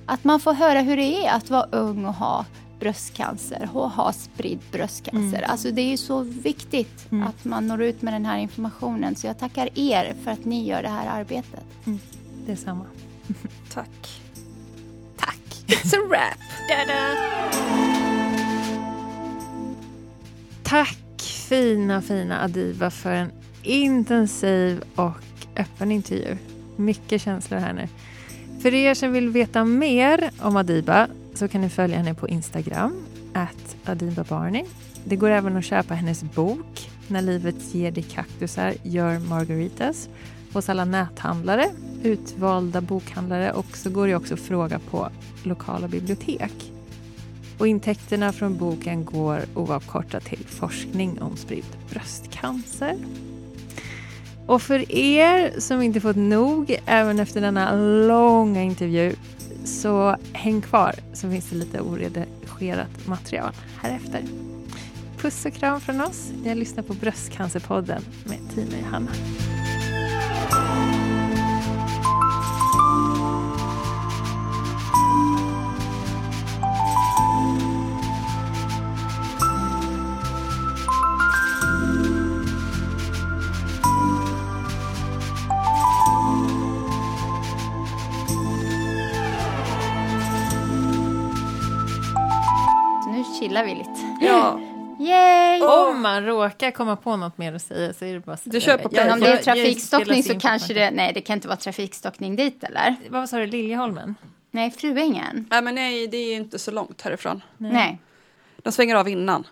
att man får höra hur det är att vara ung och ha bröstcancer och ha spridd bröstcancer. Mm. Alltså det är ju så viktigt mm. att man når ut med den här informationen. Så jag tackar er för att ni gör det här arbetet. Mm. Detsamma. Tack. Tack. It's a wrap. Tack fina, fina Adiba för en intensiv och öppen intervju. Mycket känslor här nu. För er som vill veta mer om Adiba så kan ni följa henne på Instagram, at Adibabarni. Det går även att köpa hennes bok När livet ger dig kaktusar, gör margaritas hos alla näthandlare, utvalda bokhandlare och så går det också att fråga på lokala bibliotek. Och intäkterna från boken går oavkortat till forskning om spridd bröstcancer. Och för er som inte fått nog även efter denna långa intervju så häng kvar så finns det lite oredigerat material här efter. Puss och kram från oss. Jag lyssnar på Bröstcancerpodden med Tina och Johanna. Man råkar komma på något mer att säga så är det bara Du kör på ja, Om det är trafikstockning så kanske det... Nej, det kan inte vara trafikstockning dit eller? Vad sa du, Liljeholmen? Nej, Fruängen. Nej, men nej, det är inte så långt härifrån. Nej. nej. De svänger av innan.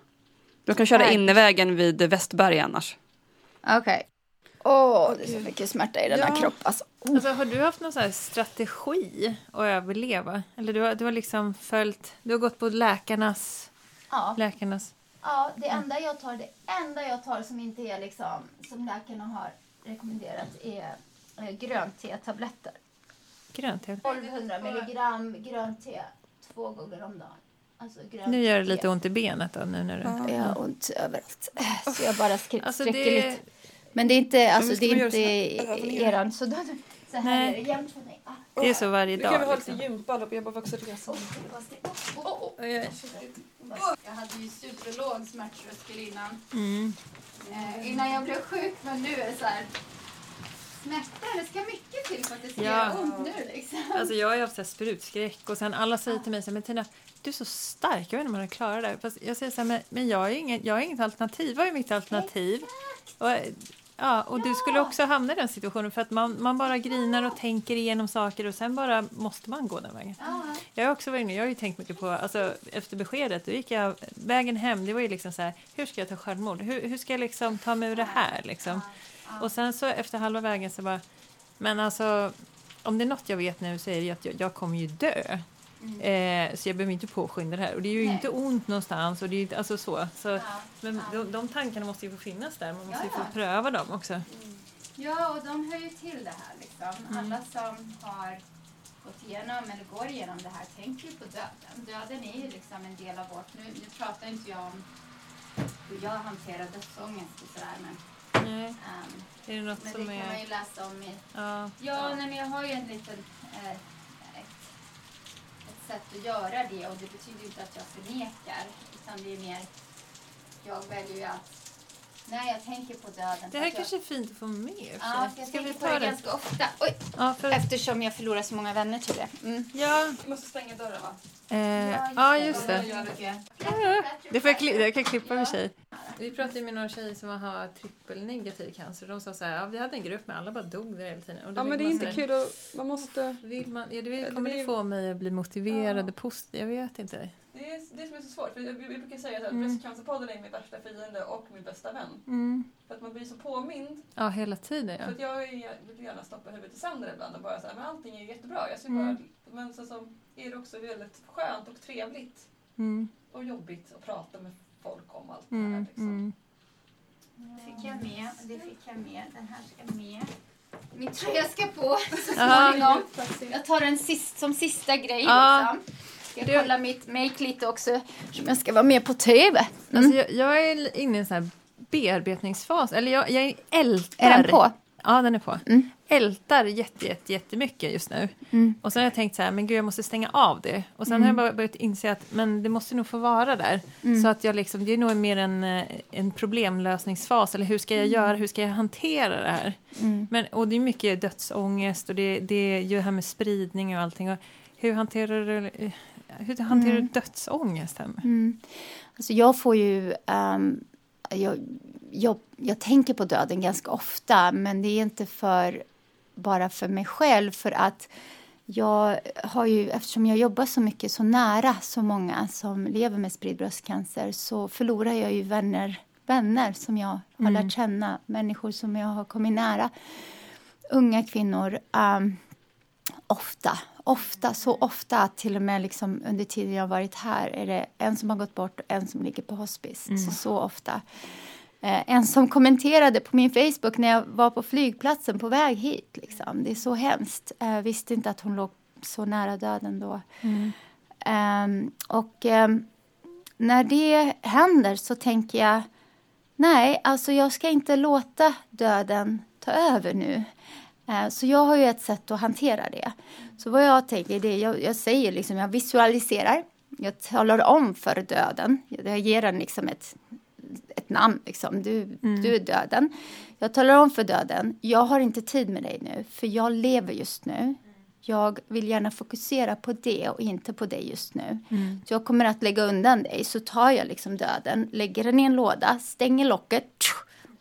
Du kan köra innevägen vid Västberg annars. Okej. Okay. Åh, oh, det är så mycket smärta i denna ja. kropp. Alltså. Oh. alltså. har du haft någon sån strategi att överleva? Eller du har, du har liksom följt, du har gått på läkarnas... Ja. läkarnas Ja, det enda jag tar, det enda jag tar som inte är liksom, som läkarna har rekommenderat är eh, grönt te-tabletter. Grönt te? 1200 milligram grönt te två gånger om dagen. Alltså nu gör det lite ont i benet då? Nu när du... Ja, jag har ont överallt. Så jag bara skri- alltså sträcker det... lite. Men det är inte, alltså, det är inte eran. Så, då, så här Nej. är det jämnt för mig. Det är så varje dag. Nu kan vi ha lite liksom. gympa, jag bara också resa. Jag hade ju superlåg smärttröskel innan. Mm. Eh, innan jag blev sjuk, men nu är det så här smärta. Det ska mycket till för att det ska ja. göra ont nu. Liksom. Alltså jag har ju haft sprutskräck och sen alla säger till mig så här, men Tina, du är så stark, jag vet inte om man klarar det. Fast jag säger så här, men, men jag, har inget, jag har inget alternativ. Vad är mitt alternativ? Och, ja, och ja. du skulle också hamna i den situationen för att man, man bara grinar och tänker igenom saker och sen bara måste man gå den vägen. Ja. Jag har också varit inne, jag har ju tänkt mycket på, alltså efter beskedet, då gick jag, vägen hem, det var ju liksom så här, hur ska jag ta självmord? Hur, hur ska jag liksom ta mig ur det här liksom? Och sen så efter halva vägen så bara, men alltså om det är något jag vet nu så är det att jag, jag kommer ju dö. Mm. Eh, så jag behöver inte påskynda det här. Och det är ju Nej. inte ont någonstans. Och det är inte, alltså så. så ja. Men ja. De, de tankarna måste ju få finnas där. Man måste ja, ju få pröva dem också. Mm. Ja, och de hör ju till det här. Liksom. Mm. Alla som har gått igenom eller går igenom det här tänker ju på döden. Döden är ju liksom en del av vårt... Nu, nu pratar inte jag om hur jag hanterar dödsångest och sådär. Men Nej. Um, är det något men som det kan man ju läsa om i... Ja, ja, Nej, men jag har ju en liten... Eh, sätt att göra det och det betyder inte att jag förnekar utan det är mer... Jag väljer ju att när jag tänker på döden. Det här kanske är fint att få med. Ja, jag Ska tänker vi på det, ganska ofta. Oj. Ja, för... Eftersom jag förlorar så många vänner till det. Mm. Ja. Du måste stänga dörren va? Eh, ja, just det. Det får jag, kli jag kan klippa med tjej. Vi pratade med några tjejer som har trippelnegativ cancer. De sa så här, ja, vi hade en grupp med alla bara dog där hela tiden. ja men det är inte kul och man måste... Vill man, ja, det kommer det få mig att bli motiverad ja. positiv? Jag vet inte. Det är som är så svårt. För vi brukar säga att mm. bröstcancerpodden är min värsta fiende och min bästa vän. Mm. För att man blir så påmind. Ja, hela tiden. Ja. För att jag vill gärna stoppa huvudet i sanden ibland och bara säga men allting är jättebra. Jag ser mm. bara, men så, så är det också väldigt skönt och trevligt mm. och jobbigt att prata med folk om allt det här. Mm, liksom. Mm. Det fick jag med, det fick jag med, den här ska med. Min tröja ska på så småningom. Jag tar den sist, som sista grej. Ja. Liksom. Ska jag kolla mitt make lite också, som jag ska vara med på TV. Mm. Alltså jag, jag, är inne i en sån här bearbetningsfas, eller jag, jag ältar. Är den på? Ja, den är på. Mm. Ältar jätte, jätte, jättemycket just nu. Mm. Och sen har jag tänkt så här, men gud jag måste stänga av det. Och sen mm. har jag börjat inse att men det måste nog få vara där. Mm. Så att jag liksom, det är nog mer en, eh, en problemlösningsfas. Eller hur ska jag mm. göra, hur ska jag hantera det här? Mm. Men, och det är mycket dödsångest och det, det är ju det här med spridning och allting. Och hur hanterar du, hur hanterar du dödsångest? Mm. Alltså jag får ju... Um, jag, jag, jag tänker på döden ganska ofta, men det är inte för bara för mig själv. För att jag har ju, eftersom jag jobbar så mycket så nära så många som lever med spridd bröstcancer så förlorar jag ju vänner, vänner som jag har mm. lärt känna, människor som jag har kommit nära. Unga kvinnor. Um, ofta, ofta, så ofta att till och med liksom under tiden jag har varit här är det en som har gått bort och en som ligger på hospice. Mm. Så, så ofta. Eh, en som kommenterade på min Facebook när jag var på flygplatsen på väg hit. Liksom. Det är så hemskt. Eh, visste inte att hon låg så nära döden då. Mm. Um, och um, när det händer så tänker jag nej, alltså jag ska inte låta döden ta över nu. Uh, så jag har ju ett sätt att hantera det. Så vad jag tänker det jag, jag säger liksom, jag visualiserar. Jag talar om för döden. Jag ger den liksom ett ett namn. Liksom. Du, mm. du är döden. Jag talar om för döden, jag har inte tid med dig nu, för jag lever just nu. Jag vill gärna fokusera på det och inte på dig just nu. Mm. Så jag kommer att lägga undan dig. Så tar jag liksom döden, lägger den i en låda, stänger locket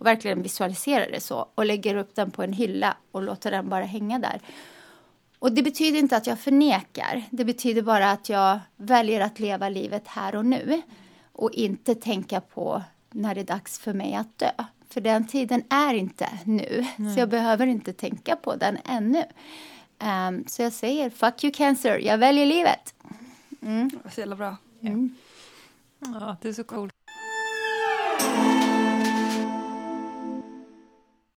och verkligen visualiserar det så. Och lägger upp den på en hylla och låter den bara hänga där. Och det betyder inte att jag förnekar. Det betyder bara att jag väljer att leva livet här och nu. Och inte tänka på när det är dags för mig att dö. För den tiden är inte nu, Nej. så jag behöver inte tänka på den ännu. Um, så jag säger fuck you cancer, jag väljer livet. Mm. Så jävla bra. Mm. Ja, det är så coolt.